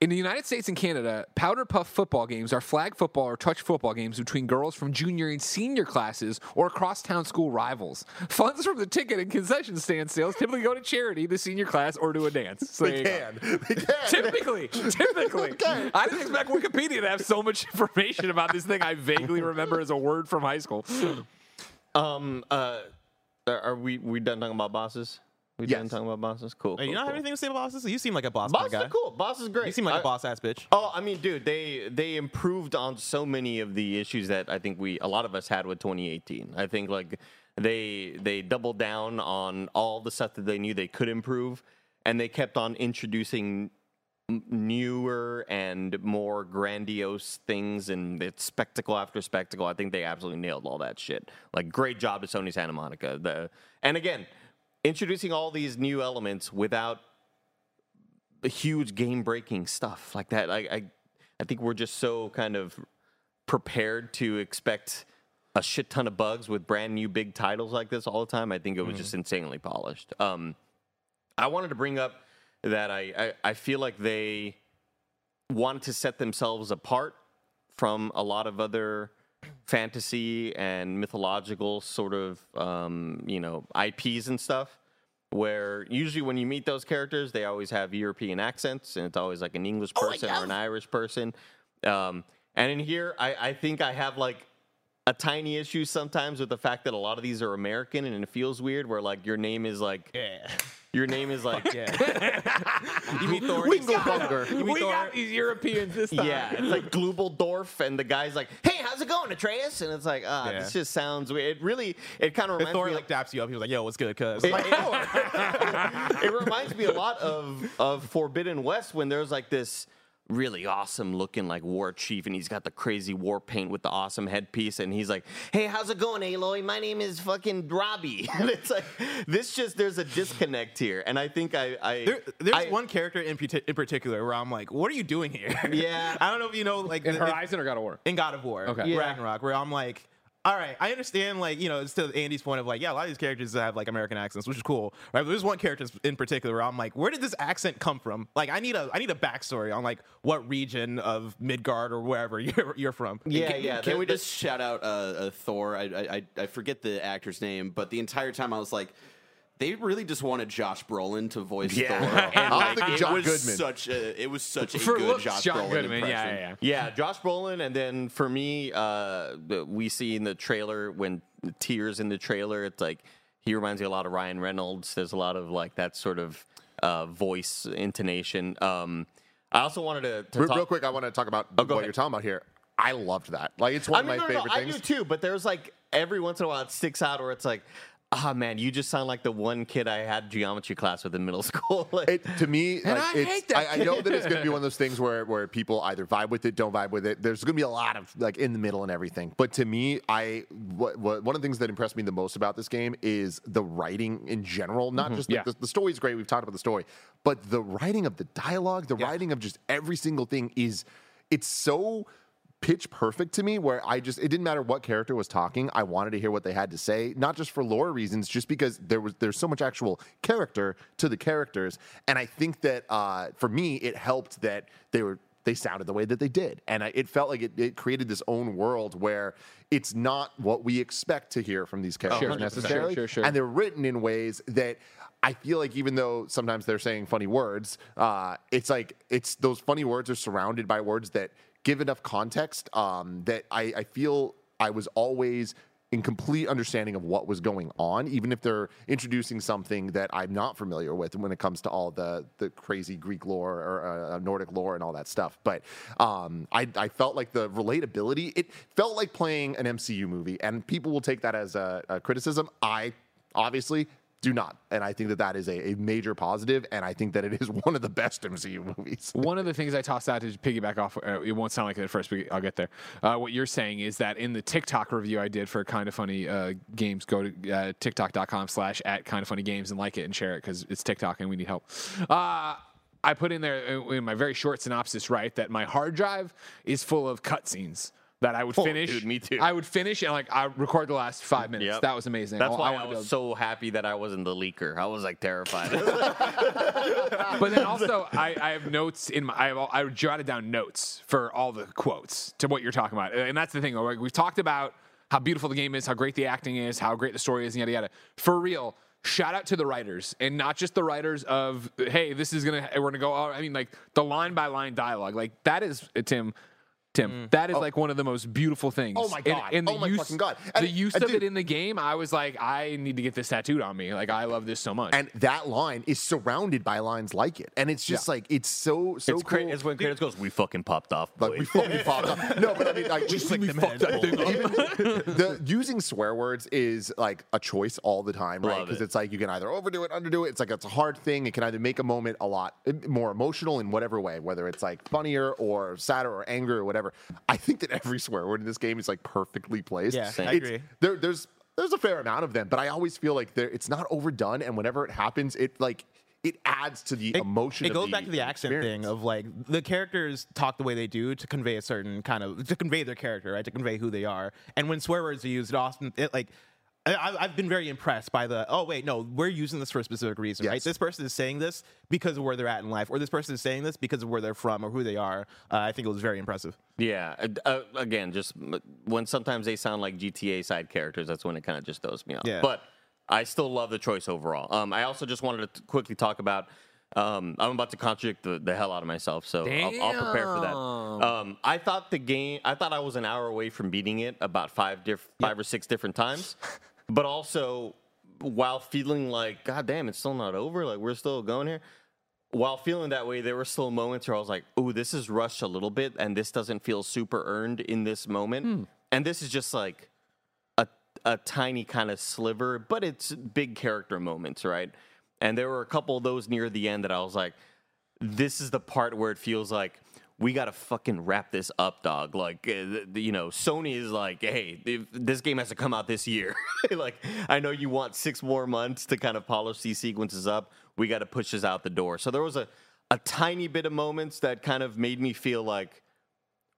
In the United States and Canada, Powder Puff football games are flag football or touch football games between girls from junior and senior classes or crosstown school rivals. Funds from the ticket and concession stand sales typically go to charity, the senior class, or to a dance. So They can. They can. Typically, typically. I didn't expect Wikipedia to have so much information about this thing I vaguely remember as a word from high school. um. Uh. Are are we we done talking about bosses? We done talking about bosses? Cool. Hey, you cool, not have anything to say about bosses? You seem like a boss Boss guy. is cool. Boss is great. You seem like I- a boss ass bitch. Oh, I mean, dude, they they improved on so many of the issues that I think we a lot of us had with 2018. I think like they they doubled down on all the stuff that they knew they could improve, and they kept on introducing m- newer and more grandiose things and it's spectacle after spectacle. I think they absolutely nailed all that shit. Like great job to Sony Santa Monica. The and again, introducing all these new elements without the huge game breaking stuff like that. I, I I think we're just so kind of prepared to expect a shit ton of bugs with brand new big titles like this all the time. I think it was just insanely polished. Um, I wanted to bring up that I, I, I feel like they wanted to set themselves apart from a lot of other fantasy and mythological sort of um, you know IPs and stuff. Where usually when you meet those characters, they always have European accents, and it's always like an English person or an Irish person. Um, and in here, I, I think I have like a tiny issue sometimes with the fact that a lot of these are American, and it feels weird. Where like your name is like Yeah. your name is like Yeah. you meet Thor. Winglebunker. You meet We Thor. got these Europeans this time. Yeah, it's like Glubaldorf, and the guy's like, "Hey, how's it going, Atreus?" And it's like, ah, Yeah. this just sounds weird. It really, it kind of reminds Thor me. like daps you up, he was like, "Yo, what's good?" It, like, it- it reminds me a lot of of Forbidden West when there's like this really awesome looking like war chief and he's got the crazy war paint with the awesome headpiece and he's like hey how's it going aloy my name is fucking robbie and it's like this just there's a disconnect here and i think i i there, there's I- one character in, parti- in particular where I'm like, "What are you doing here?" Yeah. I don't know if you know, like In the- Horizon or God of War? in God of War, Okay. Yeah. Ragnarok, where I'm like, all right, I understand, like, you know, it's to Andy's point of like, yeah, a lot of these characters have like American accents, which is cool, right? But there's one character in particular where I'm like, where did this accent come from? Like, I need a, I need a backstory on like what region of Midgard or wherever you're, you're from. yeah Can, yeah can the- we just shout out uh, uh, Thor? I I- I forget the actor's name, but the entire time I was like, they really just wanted Josh Brolin to voice Yeah. Thor. And I'm like, thinking it John was Goodman. such a it was such a For good looks, Josh John Brolin Goodman. impression. Yeah, yeah, yeah. Yeah, Josh Brolin, and then for me, uh, we see in the trailer when Tyr's in the trailer, it's like he reminds me a lot of Ryan Reynolds. There's a lot of like that sort of uh, voice intonation. Um, I also wanted to, to Real, talk real quick, I want to talk about Oh, what ahead. you're talking about here. I loved that. Like it's one I of my no, no, favorite no, things. I do too, but there's like every once in a while it sticks out where it's like, ah, man, you just sound like the one kid I had geometry class with in middle school. Like, It, to me, like, I it's, hate that I, I know that it's going to be one of those things where, where people either vibe with it, don't vibe with it. There's going to be a lot of like in the middle and everything. But to me, I what, what, one of the things that impressed me the most about this game is the writing in general. Not just like, Yeah. the, the is great. We've talked about the story, but the writing of the dialogue, the writing of just every single thing is it's so pitch perfect to me where I just it didn't matter what character was talking I wanted to hear what they had to say not just for lore reasons just because there was there's so much actual character to the characters and I think that uh, for me it helped that they were they sounded the way that they did and I, it felt like it, it created this own world where it's not what we expect to hear from these characters 100%. necessarily Sure, sure, sure. and they're written in ways that I feel like even though sometimes they're saying funny words, uh, it's like it's those funny words are surrounded by words that give enough context um, that I, I feel I was always in complete understanding of what was going on, even if they're introducing something that I'm not familiar with when it comes to all the the crazy Greek lore or uh, Nordic lore and all that stuff. But um, I, I felt like the relatability, it felt like playing an MCU movie, and people will take that as a, a criticism. I obviously do not. And I think that that is a, a major positive, and I think that it is one of the best MCU movies. One of the things I tossed out to piggyback off, uh, it won't sound like it at first, but I'll get there. Uh, what you're saying is that in the TikTok review I did for Kinda Funny uh, Games, go to uh, tiktok.com slash at Kinda Funny Games and like it and share it because it's TikTok and we need help. Uh, I put in there uh, in my very short synopsis, right, that my hard drive is full of cutscenes. That I would finish. dude, me too. I would finish and like I record the last five minutes. Yep. That was amazing. That's I- why I I, was build- so happy that I wasn't the leaker. I was like terrified. but then also I, I have notes in my I, have, all- I jotted down notes for all the quotes to what you're talking about, and that's the thing. like, We've talked about how beautiful the game is, how great the acting is, how great the story is, and yada yada. For real, shout out to the writers, and not just the writers of hey, this is gonna we're gonna go. Oh, I mean, like the line by line dialogue, like that is uh, Tim. Tim, that is like one of the most beautiful things. Mm. Oh my And- God. And, the Oh my use, fucking God. The And- use and of dude- it in the game, I was like, I need to get this tattooed on me. Like, I love this so much. And that line is surrounded by lines like it, and it's just like it's so so it's, cool. cra- it's when Kratos goes, "We fucking popped off." like we fucking popped off." No, but I mean, like, just click we them fucked heads, that thing up. the using swear words is like a choice all the time, right? Because it. it's like you can either overdo it, underdo it. It's like it's a hard thing. It can either make a moment a lot eh, more emotional in whatever way, whether it's like funnier or sadder or angry or whatever. I think that every swear word in this game is like perfectly placed. Yeah, Same. I agree. There, there's there's a fair amount of them, but I always feel like there it's not overdone, and whenever it happens, it like it adds to the It- emotion. It of goes back to the accent experience. thing of like the characters talk the way they do to convey a certain kind of to convey their character, right? To convey who they are. And when swear words are used, it often it like. I- I've been very impressed by the. Oh wait, no, we're using this for a specific reason, right? This person is saying this because of where they're at in life, or this person is saying this because of where they're from or who they are. Uh, I think it was very impressive. Yeah. uh, again, just when sometimes they sound like GTA side characters, that's when it kind of just throws me off. Yeah. But I still love the choice overall. Um, I also just wanted to quickly talk about. Um, I'm about to contradict the, the hell out of myself, so I'll, I'll prepare for that. Um, I thought the game. I thought I was an hour away from beating it about five diff- five or six different times, but also while feeling like, God damn, it's still not over. Like we're still going here while feeling that way, there were still moments where I was like, "Oh, this is rushed a little bit, and this doesn't feel super earned in this moment." Hmm. And this is just like a a tiny kind of sliver, but it's big character moments, right? And there were a couple of those near the end that I was like, "This is the part where it feels like." We gotta fucking wrap this up, dog. Like, th- you know, Sony is like, hey, this game has to come out this year. like, I know you want six more months to kind of polish these sequences up. We got to push this out the door. So there was a, a tiny bit of moments that kind of made me feel like,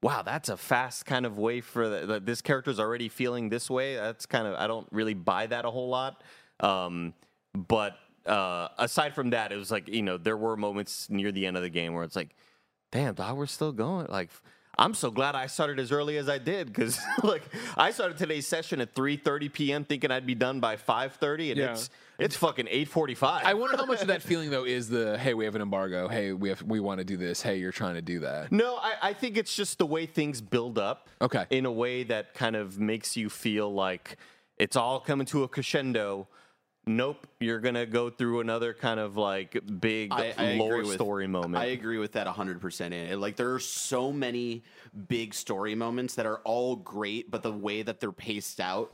wow, that's a fast kind of way for the, the, this character's already feeling this way. That's kind of I don't really buy that a whole lot. Um, but uh, aside from that, it was like you know there were moments near the end of the game where it's like, damn, dog, we're still going. Like I'm so glad I started as early as I did because like I started today's session at 3:30 p.m. thinking I'd be done by 5:30, and Yeah. it's it's fucking 8:45. I wonder how much of that feeling though is the hey, we have an embargo. Hey, we have we want to do this. Hey, you're trying to do that. No, I, I think it's just the way things build up. Okay. In a way that kind of makes you feel like it's all coming to a crescendo. Nope, you're gonna go through another kind of like big I, I lore with, story moment. I agree with that 100%. In it. Like, there are so many big story moments that are all great, but the way that they're paced out,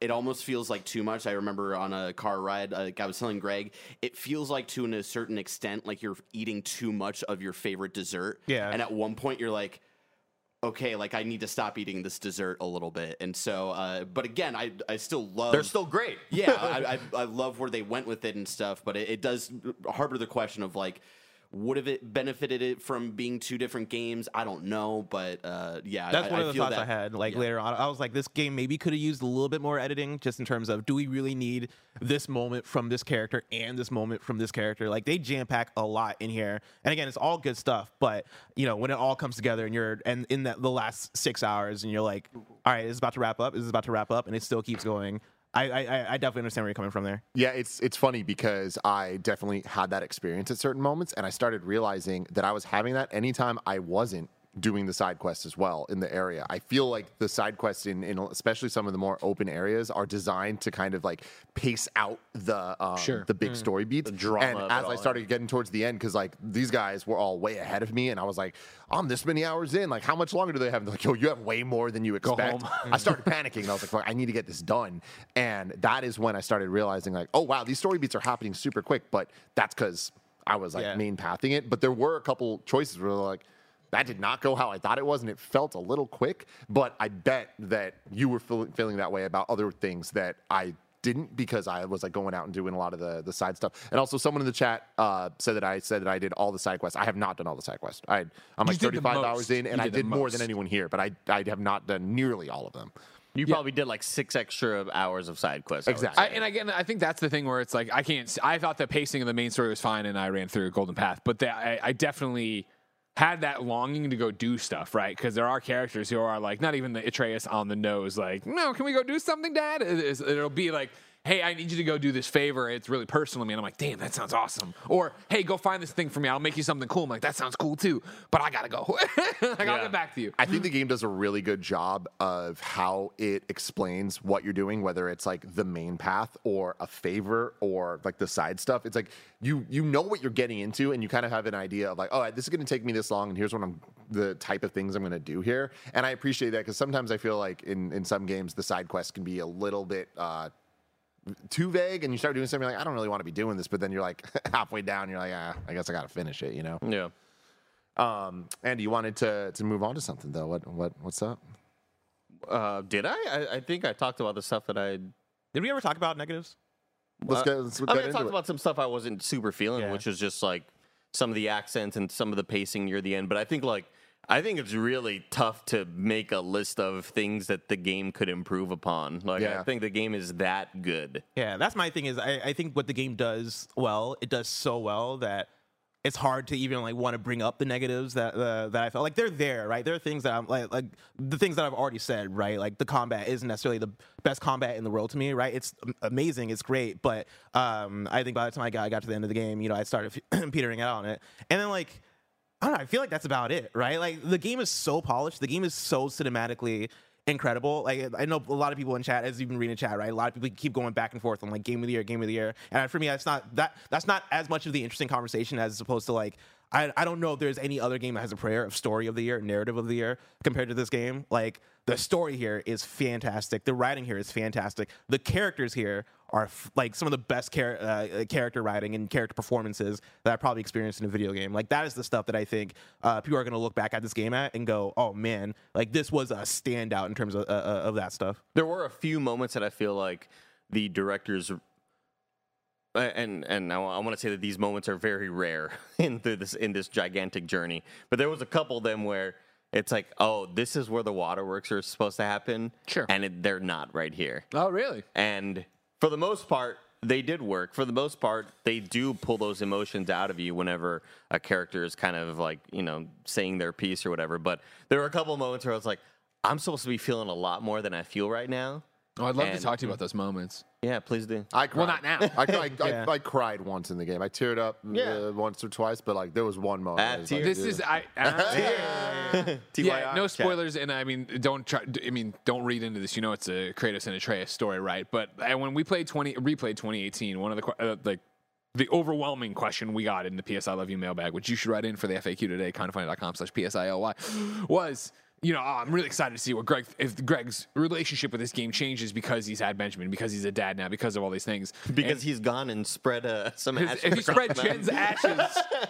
it almost feels like too much. I remember on a car ride, like I was telling Greg, it feels like to a certain extent like you're eating too much of your favorite dessert. Yeah. And at one point, you're like, okay, like I need to stop eating this dessert a little bit. And so, uh, but again, I, I still love. They're still great. yeah, I, I, I love where they went with it and stuff, but it, it does harbor the question of like, would have it benefited it from being two different games? I don't know, but uh, yeah, That's I, one I of the feel thoughts that, I had. Like yeah. later on, I was like, this game maybe could have used a little bit more editing, just in terms of do we really need this moment from this character and this moment from this character? Like they jam pack a lot in here, and again, it's all good stuff. But you know, when it all comes together, and you're and in that the last six hours, and you're like, all right, this is about to wrap up. This is about to wrap up, and it still keeps going. I I, I- definitely understand where you're coming from there. Yeah, it's it's funny because I definitely had that experience at certain moments, and I started realizing that I was having that anytime I wasn't doing the side quests as well in the area. I feel like the side quests in, in especially some of the more open areas are designed to kind of like pace out the um, Sure. the big story beats. drama and of it as I all, started getting towards the end, because like these guys were all way ahead of me, and I was like, I'm this many hours in. Like, how much longer do they have? And they're like, yo, you have way more than you expect. I started panicking, and I was like, fuck, I need to get this done. And that is when I started realizing, like, oh wow, these story beats are happening super quick. But that's because I was like Yeah. main pathing it. But there were a couple choices where like. That did not go how I thought it was, and it felt a little quick. But I bet that you were feel, feeling that way about other things that I didn't because I was like going out and doing a lot of the the side stuff. And also, someone in the chat uh, said that I said that I did all the side quests. I have not done all the side quests. I, I'm like 35 hours in, and You I did the did more than anyone here, but I I have not done nearly all of them. You probably did like six extra hours of side quests. Exactly. I, and again, I think that's the thing where it's like I can't. I thought the pacing of the main story was fine, and I ran through Golden Path, but that I, I definitely had that longing to go do stuff, right? Because there are characters who are like not even the Atreus on the nose, like, no, can we go do something, Dad? It, it'll be like. Hey, I need you to go do this favor. It's really personal to me. And I'm like, damn, that sounds awesome. Or, hey, go find this thing for me. I'll make you something cool. I'm like, that sounds cool too. But I gotta go. like, I'll Yeah. get back to you. I think the game does a really good job of how it explains what you're doing, whether it's like the main path or a favor or like the side stuff. It's like you you know what you're getting into, and you kind of have an idea of like, oh, this is going to take me this long, and here's what I'm the type of things I'm going to do here. And I appreciate that because sometimes I feel like in in some games the side quests can be a little bit. uh too vague and you start doing something like I don't really want to be doing this, but then you're like halfway down, you're like, ah, I guess I gotta finish it, you know. Yeah. Um, Andy, you wanted to to move on to something though. What what what's up? Uh, did I? I? I think I talked about the stuff that I. Did we ever talk about negatives? Let's Uh, get. Let's I get mean, I talked it. about some stuff I wasn't super feeling, Yeah. which was just like some of the accents and some of the pacing near the end. But I think like I think it's really tough to make a list of things that the game could improve upon. Like I think the game is that good. Yeah, that's my thing. Is I, I think what the game does well, it does so well that it's hard to even like want to bring up the negatives that uh, that I felt like they're there, right? There are things that I'm like like the things that I've already said, right? Like the combat isn't necessarily the best combat in the world to me, right? It's amazing, it's great, but um, I think by the time I got, I got to the end of the game, you know, I started petering out on it, and then like. I don't know. I feel like that's about it, right? Like the game is so polished. The game is so cinematically incredible. Like I know a lot of people in chat, as you've been reading chat, right? A lot of people keep going back and forth on like game of the year, game of the year. And for me, that's not that that's not as much of the interesting conversation as opposed to like I, I don't know if there's any other game that has a prayer of story of the year, narrative of the year compared to this game. Like the story here is fantastic. The writing here is fantastic. The characters here are f- like some of the best char- uh, character writing and character performances that I probably experienced in a video game. Like that is the stuff that I think uh, people are going to look back at this game at and go, "Oh man, like this was a standout in terms of uh, uh, of that stuff." There were a few moments that I feel like the directors uh, Uh, and and I, want to say that these moments are very rare in this in this gigantic journey. But there was a couple of them where it's like, oh, this is where the waterworks are supposed to happen, Sure. and it, they're not right here. Oh, really? And for the most part, they did work for the most part. They do pull those emotions out of you whenever a character is kind of like you know saying their piece or whatever. But there were a couple of moments where I was like, I'm supposed to be feeling a lot more than I feel right now. Oh, I'd love And- to talk to you about those moments. Yeah, please do. I cried. Well, not now. I, I, I, Yeah. I, cried once in the game. I teared up Yeah. uh, once or twice, but like there was one moment. At was like. This dude. is I. I yeah, TYR, no chat. spoilers, and I mean, don't try. I mean, don't read into this. You know, it's a Kratos and Atreus story, right? But uh, when we played twenty, replayed 2018, one of the que- uh, like the overwhelming question we got in the PS I Love You mailbag, which you should write in for the FAQ today, kindafunny.com slash PSILY, was. You know, oh, I'm really excited to see what Greg, if Greg's relationship with this game changes because he's had Benjamin, because he's a dad now, because of all these things. Because And- he's gone and spread uh, some ashes if across spread. Jen's ashes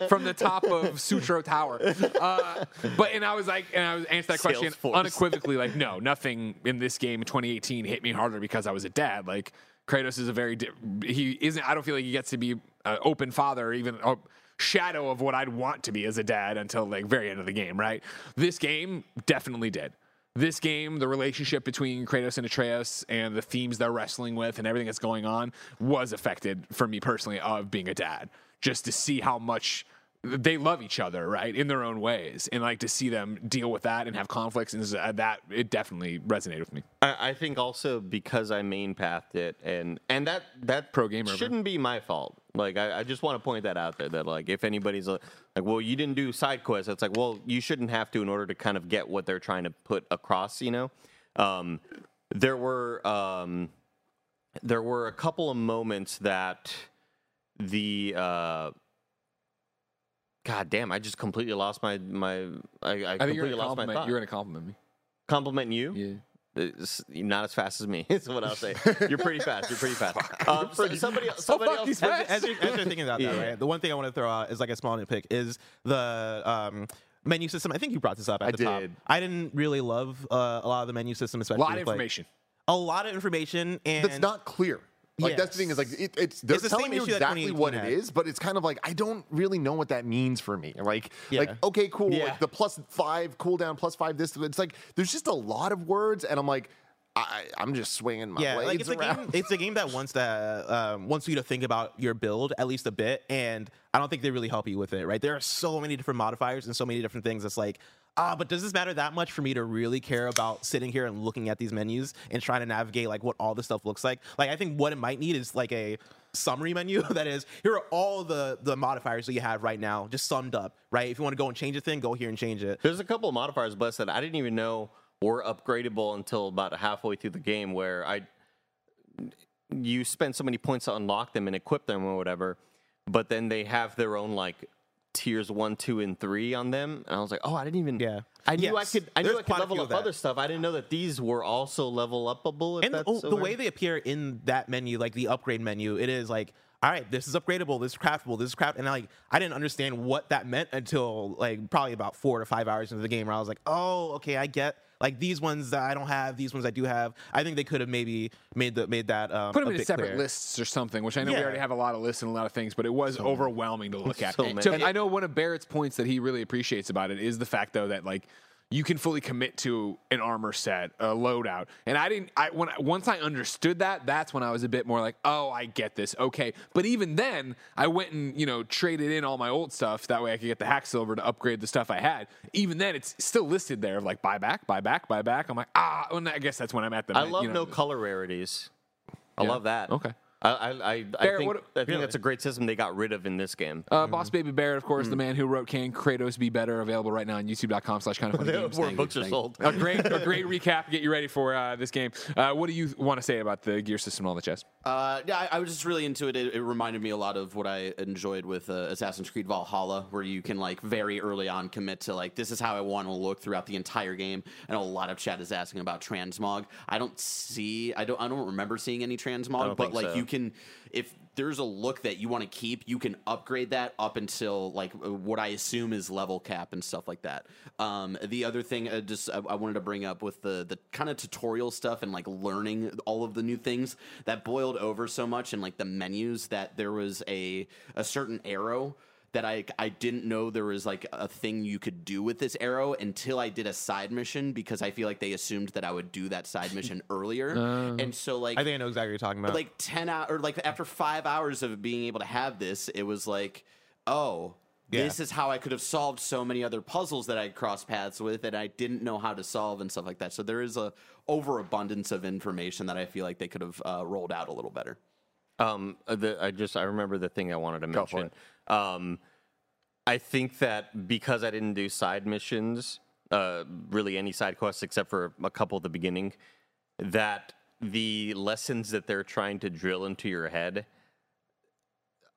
from the top of Sutro Tower, uh, but and I was like, and I was answered that question Salesforce. unequivocally, like, no, nothing in this game in 2018 hit me harder because I was a dad. Like Kratos is a very di- he isn't. I don't feel like he gets to be an open father, or even a shadow of what I'd want to be as a dad until like very end of the game. Right? This game definitely did this game, the relationship between Kratos and Atreus and the themes they're wrestling with and everything that's going on was affected for me personally of being a dad. Just to see how much they love each other, right, in their own ways, and like to see them deal with that and have conflicts and uh, that it definitely resonated with me. I, I think also because I main pathed it, and and that that Pro gamer, shouldn't be my fault. Like I, I just want to point that out there. That like if anybody's uh, like, well, you didn't do side quests. It's like, well, you shouldn't have to in order to kind of get what they're trying to put across. You know, um, there were um, there were a couple of moments that the uh, God damn, I just completely lost my my. I, I, I completely lost my thought. You're gonna compliment me. Complimenting you. Yeah. It's not as fast as me. Is what I'll say. You're pretty fast. You're pretty fast. Um, so- somebody, else- somebody fuck, else. as, as, you're, as you're thinking about that, Yeah. right? The one thing I want to throw out is like a small nitpick is the um, menu system. I think you brought this up at I the top. did. I didn't really love uh, a lot of the menu system, especially A lot of with, like, information. a lot of information, and that's not clear. Like that's the thing is like it, it's they're It's telling same you exactly what it 2018 had. is, but it's kind of like I don't really know what that means for me. Like Yeah. like okay, cool. Yeah. Like the plus five cooldown, plus five this. It's like there's just a lot of words, and I'm like I, I'm just swinging my yeah, blades like it's a game. It's a game that wants that um, wants you to think about your build at least a bit, and I don't think they really help you with it. Right? There are so many different modifiers and so many different things. It's like, ah, but does this matter that much for me to really care about sitting here and looking at these menus and trying to navigate like what all this stuff looks like? Like, I think what it might need is like a summary menu that is here are all the the modifiers that you have right now, just summed up. Right? If you want to go and change a thing, go here and change it. There's a couple of modifiers, Bless, that I didn't even know were upgradable until about halfway through the game, where I you spend so many points to unlock them and equip them or whatever, but then they have their own like tiers one, two, and three on them, and I was like, oh, I didn't even. Yeah. I knew Yes. I could. I knew There's I could level up other stuff. I didn't know that these were also level upable. And the, that's oh, the way they appear in that menu, like the upgrade menu, it is like, all right, this is upgradable, this is craftable, this is craft, and I, like I didn't understand what that meant until like probably about four to five hours into the game, where I was like, oh, okay, I get like these ones that I don't have, these ones I do have. I think they could have maybe made the made that um, Put them in separate clearer. lists or something, which I know we already have a lot of lists and a lot of things, but it was overwhelming to look at. So And so And I know one of Barrett's points that he really appreciates about it is the fact, though, that like you can fully commit to an armor set, a loadout, and I didn't. I when I- once I understood that, that's when I was a bit more like, oh, I get this, okay. But even then, I went and you know traded in all my old stuff that way I could get the hack silver to upgrade the stuff I had. Even then, it's still listed there of like buy back, buy back, buy back. I'm like, ah, and I guess that's when I'm at the. I love you know, no color rarities. I Yeah. love that. Okay. I I I, I Barrett, think what- I think that's a great system they got rid of in this game. Uh, Boss Baby Barrett, of course, the man who wrote "Can Kratos Be Better?" Available right now on YouTube.com slash kinda funny games. Where books are thank sold. A great, a great recap. Get you ready for uh, this game. Uh, what do you want to say about the gear system and all the jazz? Uh, yeah, I, I was just really into it. it. It reminded me a lot of what I enjoyed with uh, Assassin's Creed Valhalla, where you can like very early on commit to like this is how I want to look throughout the entire game. And a lot of chat is asking about transmog. I don't see, I don't, I don't remember seeing any transmog, but like so. you can, if there's a look that you want to keep, you can upgrade that up until like what I assume is level cap and stuff like that. Um, the other thing, uh, just I, I wanted to bring up with the the kind of tutorial stuff and like learning all of the new things that boiled over so much and like the menus that there was a a certain arrow that I I didn't know there was like a thing you could do with this arrow until I did a side mission because I feel like they assumed that I would do that side mission earlier, and so like I think I know exactly what you're talking about. like 10 hours or like after five hours of being able to have this it was like oh Yeah. this is how i could have solved so many other puzzles that i crossed paths with and i didn't know how to solve and stuff like that so there is a overabundance of information that i feel like they could have uh, rolled out a little better Um, uh, the, I just I remember the thing I wanted to mention. Um, I think that because I didn't do side missions, uh, really any side quests except for a couple at the beginning, that the lessons that they're trying to drill into your head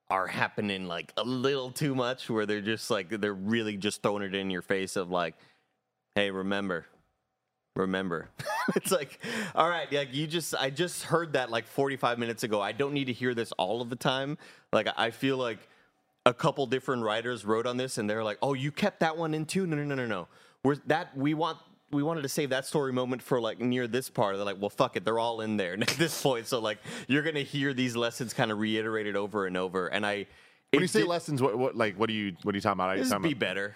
are happening like a little too much, where they're just like they're really just throwing it in your face of like, hey, remember, remember. it's like, all right, like you just, I just heard that like 45 minutes ago. I don't need to hear this all of the time. Like, I feel like a couple different writers wrote on this and they're like, oh, you kept that one in too? No, no, no, no, no. We're that, we want, we wanted to save that story moment for like near this part. They're like, well, fuck it, they're all in there at this point. So like, you're gonna hear these lessons kind of reiterated over and over. And I, When you say did- lessons, what, what like what do you what are you talking about? Are you just talking be about- better.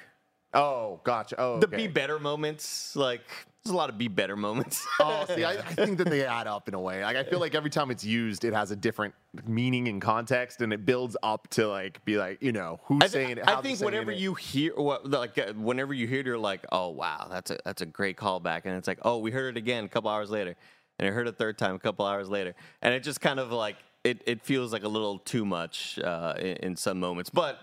Oh, gotcha. Oh, The okay. be better moments, like there's a lot of be better moments. Oh, see, I, I think that they add up in a way. Like I feel like every time it's used, it has a different meaning and context, and it builds up to like be like, you know, who's I, saying it. I think whenever it. you hear, what, like, uh, whenever you hear it, you're like, oh wow, that's a that's a great callback, and it's like, oh, we heard it again a couple hours later, and I heard it a third time a couple hours later, and it just kind of like it, it feels like a little too much uh, in, in some moments, but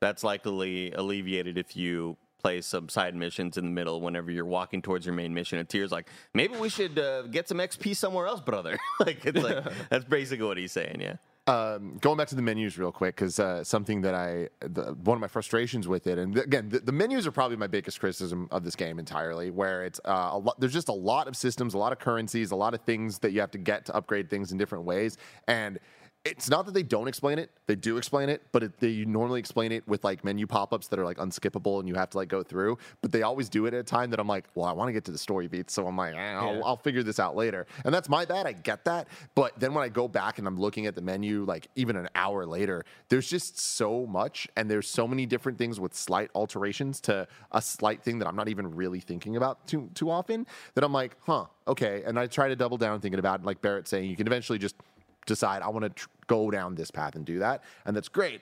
that's likely alleviated if you play some side missions in the middle whenever you're walking towards your main mission. And Tyr's like, maybe we should uh, get some XP somewhere else, brother. like it's like that's basically what he's saying. Yeah. um, going back to the menus real quick because uh, something that I the, one of my frustrations with it, and th- again, the, the menus are probably my biggest criticism of this game entirely. Where it's uh, a lot, there's just a lot of systems, a lot of currencies, a lot of things that you have to get to upgrade things in different ways, and it's not that they don't explain it; they do explain it, but it, they normally explain it with like menu pop-ups that are like unskippable, and you have to like go through. But they always do it at a time that I'm like, well, I want to get to the story beats, so I'm like, eh, I'll, I'll figure this out later, and that's my bad. I get that, but then when I go back and I'm looking at the menu, like even an hour later, there's just so much, and there's so many different things with slight alterations to a slight thing that I'm not even really thinking about too too often. That I'm like, huh, okay, and I try to double down thinking about it, like Barrett saying, you can eventually just decide I want to tr- go down this path and do that, and that's great.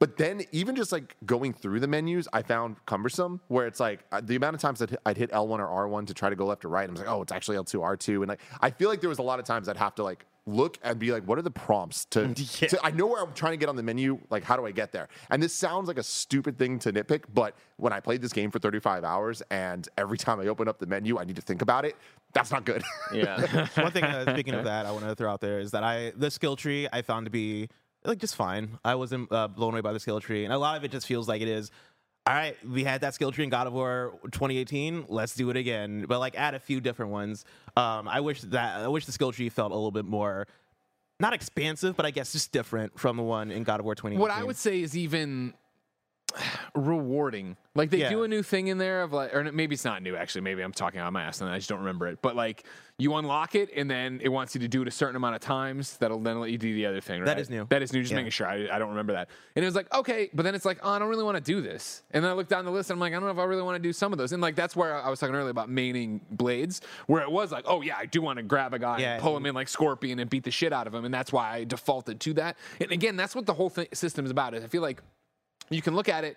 But then, even just like going through the menus, I found cumbersome. Where it's like uh, the amount of times that I'd hit L1 or R1 to try to go left or right, I was like, oh, it's actually L2, R2, and like I feel like there was a lot of times I'd have to like look and be like, what are the prompts to? to I know where I'm trying to get on the menu. Like, how do I get there? And this sounds like a stupid thing to nitpick, but when I played this game for 35 hours, and every time I open up the menu, I need to think about it. That's not good. Yeah. One thing, uh, speaking of that, I want to throw out there is that I the skill tree I found to be like just fine. I wasn't uh, blown away by the skill tree, and a lot of it just feels like it is. All right, we had that skill tree in God of War 2018. Let's do it again, but like add a few different ones. Um, I wish that I wish the skill tree felt a little bit more, not expansive, but I guess just different from the one in God of War 2018. What I would say is even rewarding. Like they Yeah. do a new thing in there of like, or maybe it's not new actually. Maybe I'm talking out of my ass and I just don't remember it. But like you unlock it and then it wants you to do it a certain amount of times. That'll then let you do the other thing. Right? That is new. That is new. Just Yeah. making sure. I, I don't remember that. And it was like okay, but then it's like oh, I don't really want to do this. And then I look down the list and I'm like I don't know if I really want to do some of those. And like that's where I was talking earlier about maining blades, where it was like oh yeah, I do want to grab a guy Yeah. and pull him in like Scorpion and beat the shit out of him, and that's why I defaulted to that. And again, that's what the whole thing, system is about. Is I feel like you can look at it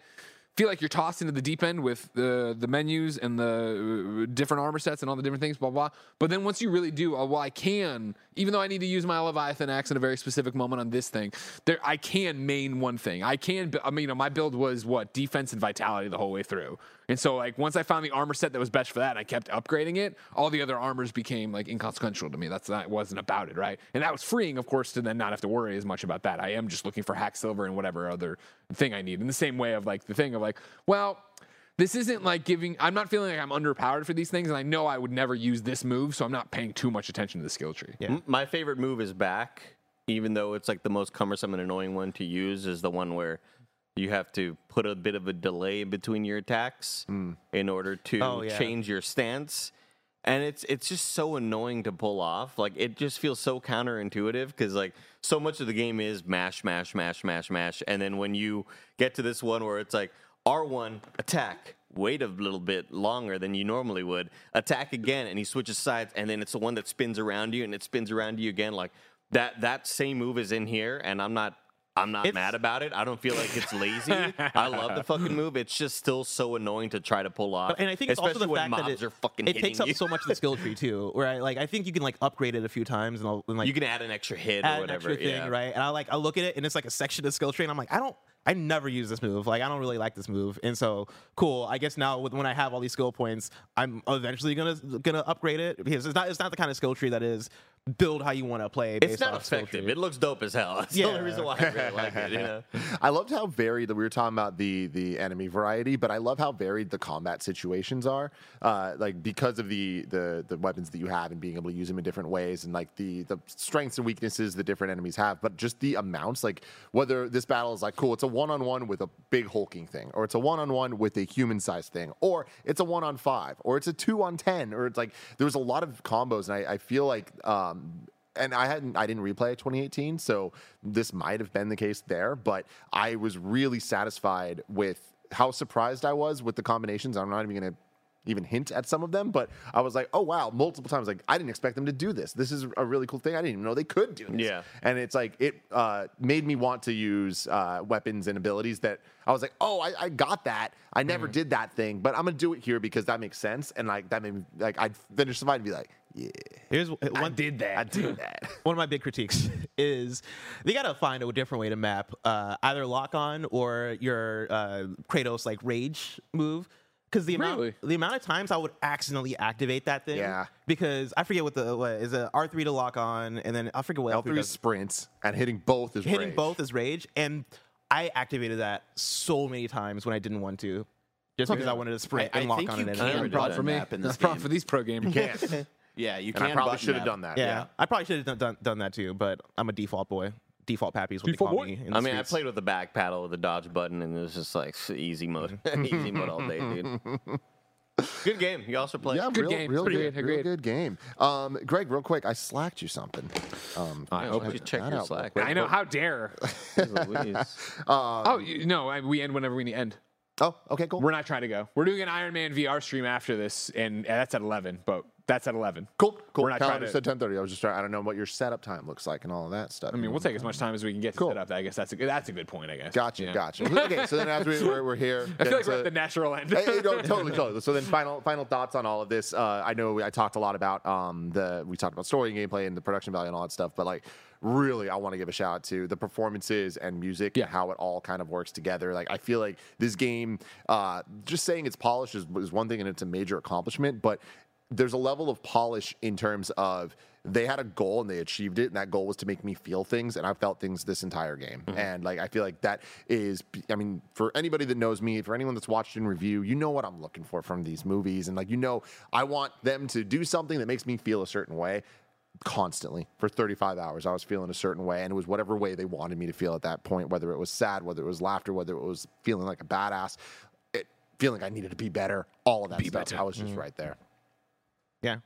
feel like you're tossed into the deep end with the the menus and the uh, different armor sets and all the different things, blah blah. But then once you really do, oh, well, I can, even though I need to use my Leviathan axe in a very specific moment on this thing, there I can main one thing. I can. I mean, you know, my build was what defense and vitality the whole way through. And so, like, once I found the armor set that was best for that, and I kept upgrading it. All the other armors became like inconsequential to me. That's that wasn't about it, right? And that was freeing, of course, to then not have to worry as much about that. I am just looking for hack silver and whatever other thing I need. In the same way of like the thing of like, well, this isn't like giving. I'm not feeling like I'm underpowered for these things, and I know I would never use this move, so I'm not paying too much attention to the skill tree. Yeah. M- My favorite move is back, even though it's like the most cumbersome and annoying one to use, is the one where you have to put a bit of a delay between your attacks hmm. in order to Oh, yeah. change your stance. and it's it's just so annoying to pull off. Like it just feels so counterintuitive because like so much of the game is mash, mash, mash, mash, mash, and then when you get to this one where it's like R one attack, wait a little bit longer than you normally would, attack again, and he switches sides, and then it's the one that spins around you, and it spins around you again. Like that that same move is in here, and I'm not. I'm not It's- mad about it. I don't feel like it's lazy. I love the fucking move. It's just still so annoying to try to pull off. And I think it's also especially the when fact mobs that it, are fucking it takes up you. so much of the skill tree too. Where I like I think you can like upgrade it a few times and, I'll, and like you can add an extra hit or whatever. thing, yeah. right? And I like I look at it and it's like a section of skill tree, and I'm like, I don't, I never use this move. Like I don't really like this move, and so cool. I guess now with, when I have all these skill points, I'm eventually gonna gonna upgrade it because it's not it's not the kind of skill tree that is build how you want to play. It's not off skill effective. tree. It looks dope as hell. That's the only reason why I really like it. You know? I loved how varied that we were talking about the the enemy variety, but I love how varied the combat situations are. Uh, like because of the the the weapons that you have and being able to use them in different ways, and like the the strengths and weaknesses the different enemies have, but just the amounts. Like whether this battle is like cool, it's a one on one with a big hulking thing, or it's a one on one with a human sized thing, or it's a one on five, or it's a two on ten, or it's like there was a lot of combos, and I, I feel like um, and I hadn't I didn't replay 2018, so this might have been the case there, but I was really satisfied with how surprised I was with the combinations. I'm not even gonna even hint at some of them, but I was like, oh wow, multiple times. Like I didn't expect them to do this. This is a really cool thing. I didn't even know they could do this. Yeah. and it's like it uh, made me want to use uh, weapons and abilities that I was like, oh, I, I got that. I never did that thing, but I'm gonna do it here because that makes sense. And like that made me like I'd finish the fight and be like, yeah, Here's one, I did that. I did that. one of my big critiques is they gotta find a different way to map uh, either lock on or your uh, Kratos like rage move. Because the amount Really? the amount of times I would accidentally activate that thing, Yeah. Because I forget what the what is it R three to lock on, and then I forget what L3 L3 does. sprints and hitting both is hitting rage. both is rage, and I activated that so many times when I didn't want to, just because I wanted to sprint I- I and lock think on you it. can and do draw that. for me. map in this That's a problem game. for these pro gamers. Can't. Yeah, you and can. I probably should have done that. Yeah, I probably should have done, done that too, but I'm a default boy. Default pappy is what Default they call boy? me. in the I mean, I played with the back paddle with the dodge button, and it was just like easy mode, easy mode all day, dude. Good game. You also played. Yeah, Good real, game. real Pretty good, good, real good game. Um, Greg, real quick, I slacked you something. Um, I Why hope you it- check that your out Slack? I know. How dare? Louise. oh you- no, I, we end whenever we need end. Oh, okay, cool. We're not trying to go. We're doing an Iron Man VR stream after this, and that's at 11. But that's at 11. cool, cool. We're not trying to- said 10:30. I was just trying. I don't know what your setup time looks like and all of that stuff. I mean, we'll take as much time as we can get to Cool. set up. I guess that's a good, that's a good point. I guess. Gotcha, Yeah. gotcha. okay, so then as we, we're, we're here, I feel like we're at the natural end. Hey, no, totally, totally. So then, final final thoughts on all of this. Uh, I know I talked a lot about um, the we talked about story and gameplay and the production value and all that stuff, but like really, I want to give a shout out to the performances and music Yeah. and how it all kind of works together. Like I feel like this game, uh, just saying it's polished is, is one thing and it's a major accomplishment, but there's a level of polish in terms of they had a goal and they achieved it and that goal was to make me feel things and i felt things this entire game and like i feel like that is i mean for anybody that knows me for anyone that's watched in review you know what i'm looking for from these movies and like you know i want them to do something that makes me feel a certain way constantly for 35 hours i was feeling a certain way and it was whatever way they wanted me to feel at that point whether it was sad whether it was laughter whether it was feeling like a badass it, feeling like i needed to be better all of that stuff better. i was just right there Yeah.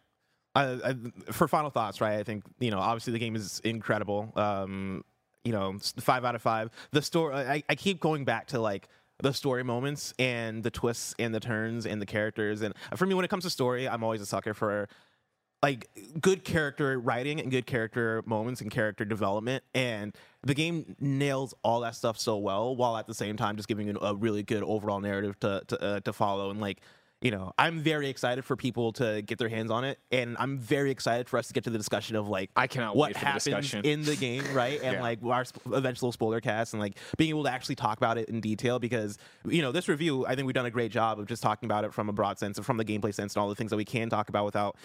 Uh, I, for final thoughts, right? I think you know, obviously the game is incredible. Um, you know, five out of five. The story. I, I keep going back to like the story moments and the twists and the turns and the characters. And for me, when it comes to story, I'm always a sucker for like good character writing and good character moments and character development and the game nails all that stuff so well while at the same time just giving you a really good overall narrative to to, uh, to follow and like you know i'm very excited for people to get their hands on it and i'm very excited for us to get to the discussion of like I cannot what the happens discussion. in the game right and Yeah. like our sp- eventual spoiler cast and like being able to actually talk about it in detail because you know this review i think we've done a great job of just talking about it from a broad sense and from the gameplay sense and all the things that we can talk about without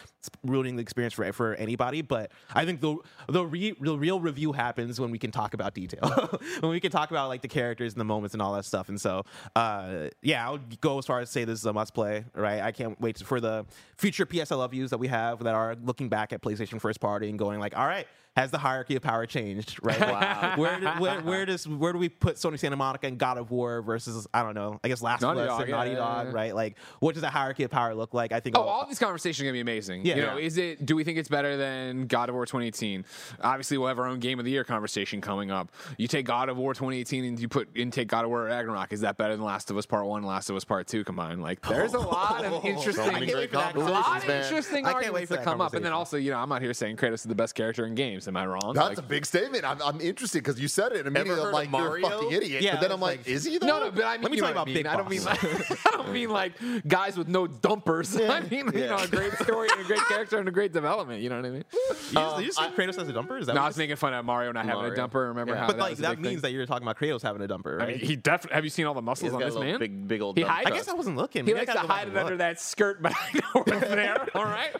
ruining the experience for, for anybody but i think the the, re, the real review happens when we can talk about detail when we can talk about like the characters and the moments and all that stuff and so uh yeah i would go as far as say this is a must play right? I can't wait for the future psl views that we have that are looking back at playstation first party and going like all right has the hierarchy of power changed? Right? Like, where, do- where where does where do we put Sony Santa Monica and God of War versus I don't know? I guess Last Naughty of Us Dog, and yeah, Naughty yeah, Dog, yeah. right? Like, what does the hierarchy of power look like? I think. Oh, all- all these conversations are gonna be amazing. Yeah. you know, Yeah. is it? Do we think it's better than God of War 2018? Obviously, we'll have our own Game of the Year conversation coming up. You take God of War 2018 and you put and take God of War Ragnarok. Is that better than Last of Us Part One, Last of Us Part Two combined? Like, there's a lot of oh, interesting, So a lot of interesting I arguments for that that come up. And then also, you know, I'm out here saying Kratos is the best character in games. Am I wrong? That's Like- a big statement. I'm, I'm interested because you said it and immediately. heard I'm of like, you're a Mario? fucking idiot. Yeah, but then I'm like, like- is he though? No, no, but I mean, Let me you tell know I about mean. Big I don't mean like I don't mean like guys with no dumpers. I mean, you know, a great story and a great character and a great development. You know what I mean? you just, you just say uh, Kratos has a dumper? Is that No, I was making fun of Mario not having a dumper. Remember Yeah. how But that like was that means thing? that you're talking about Kratos having a dumper, right? I mean, he definitely. Have you seen all the muscles on this man? big, big old. He dump hides- I guess I wasn't looking. He Maybe I likes to gotta hide it under that skirt, but I know it's there. All right.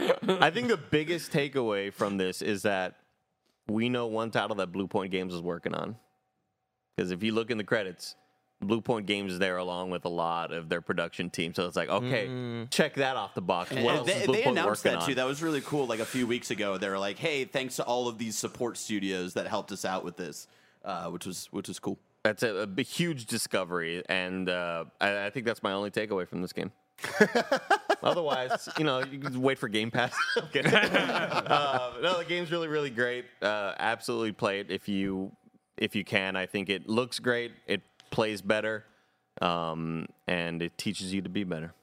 I think the biggest takeaway from this is that we know one title that Bluepoint Games is working on. Because if you look in the credits, Bluepoint Games is there along with a lot of their production team. So it's like, okay, check that off the box. What else they, they announced that on? too. That was really cool. Like a few weeks ago, they were like, "Hey, thanks to all of these support studios that helped us out with this," uh, which was which was cool. That's a, a huge discovery, and uh, I, I think that's my only takeaway from this game. Otherwise, you know, you can wait for Game Pass. Okay. uh, no, the game's really, really great. Uh, absolutely play it if you if you can. I think it looks great. It plays better, um, and it teaches you to be better.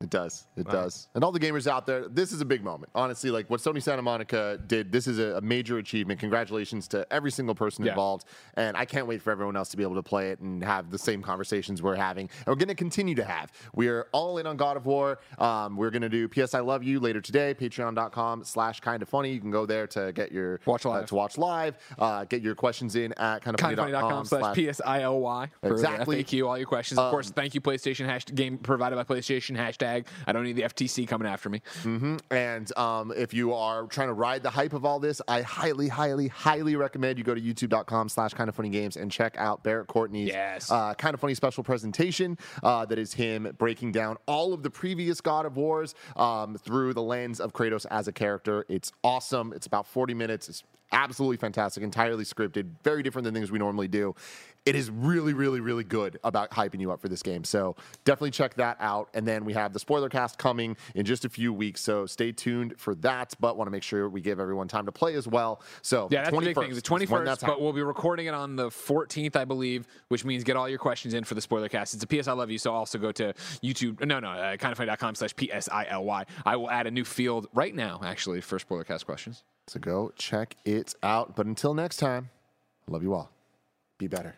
It does. It does. And all the gamers out there, this is a big moment. Honestly, like what Sony Santa Monica did, this is a, major achievement. Congratulations to every single person Yeah. involved. And I can't wait for everyone else to be able to play it and have the same conversations we're having. And we're going to continue to have. We are all in on God of War. Um, we're going to do PS I Love You later today, patreon.com slash kinda funny. You can go there to get your Watch uh, live. to watch live, uh, get your questions in at kind of kindafunny.com slash psily for Exactly. FAQ, all your questions. Of Um, course, thank you, PlayStation hashtag game provided by PlayStation hashtag. I don't need the FTC coming after me. And um, if you are trying to ride the hype of all this, I highly, highly, highly recommend you go to youtube.com slash kinda funny games and check out Barrett Courtney's Yes. uh, kind of funny special presentation uh, that is him breaking down all of the previous God of Wars um, through the lens of Kratos as a character. It's awesome. It's about 40 minutes. It's absolutely fantastic, entirely scripted, very different than things we normally do. It is really, really, really good about hyping you up for this game. So definitely check that out. And then we have the spoiler cast coming in just a few weeks. So stay tuned for that. But want to make sure we give everyone time to play as well. So Yeah, that's the big thing. The is 21st, but we'll be recording it on the 14th, I believe, which means get all your questions in for the spoiler cast. It's a PS I Love You, so also go to YouTube. No, no, uh, kindafunny.com slash P-S-I-L-Y. I will add a new field right now, actually, for spoiler cast questions. So go check it out. But until next time, I love you all. Be better.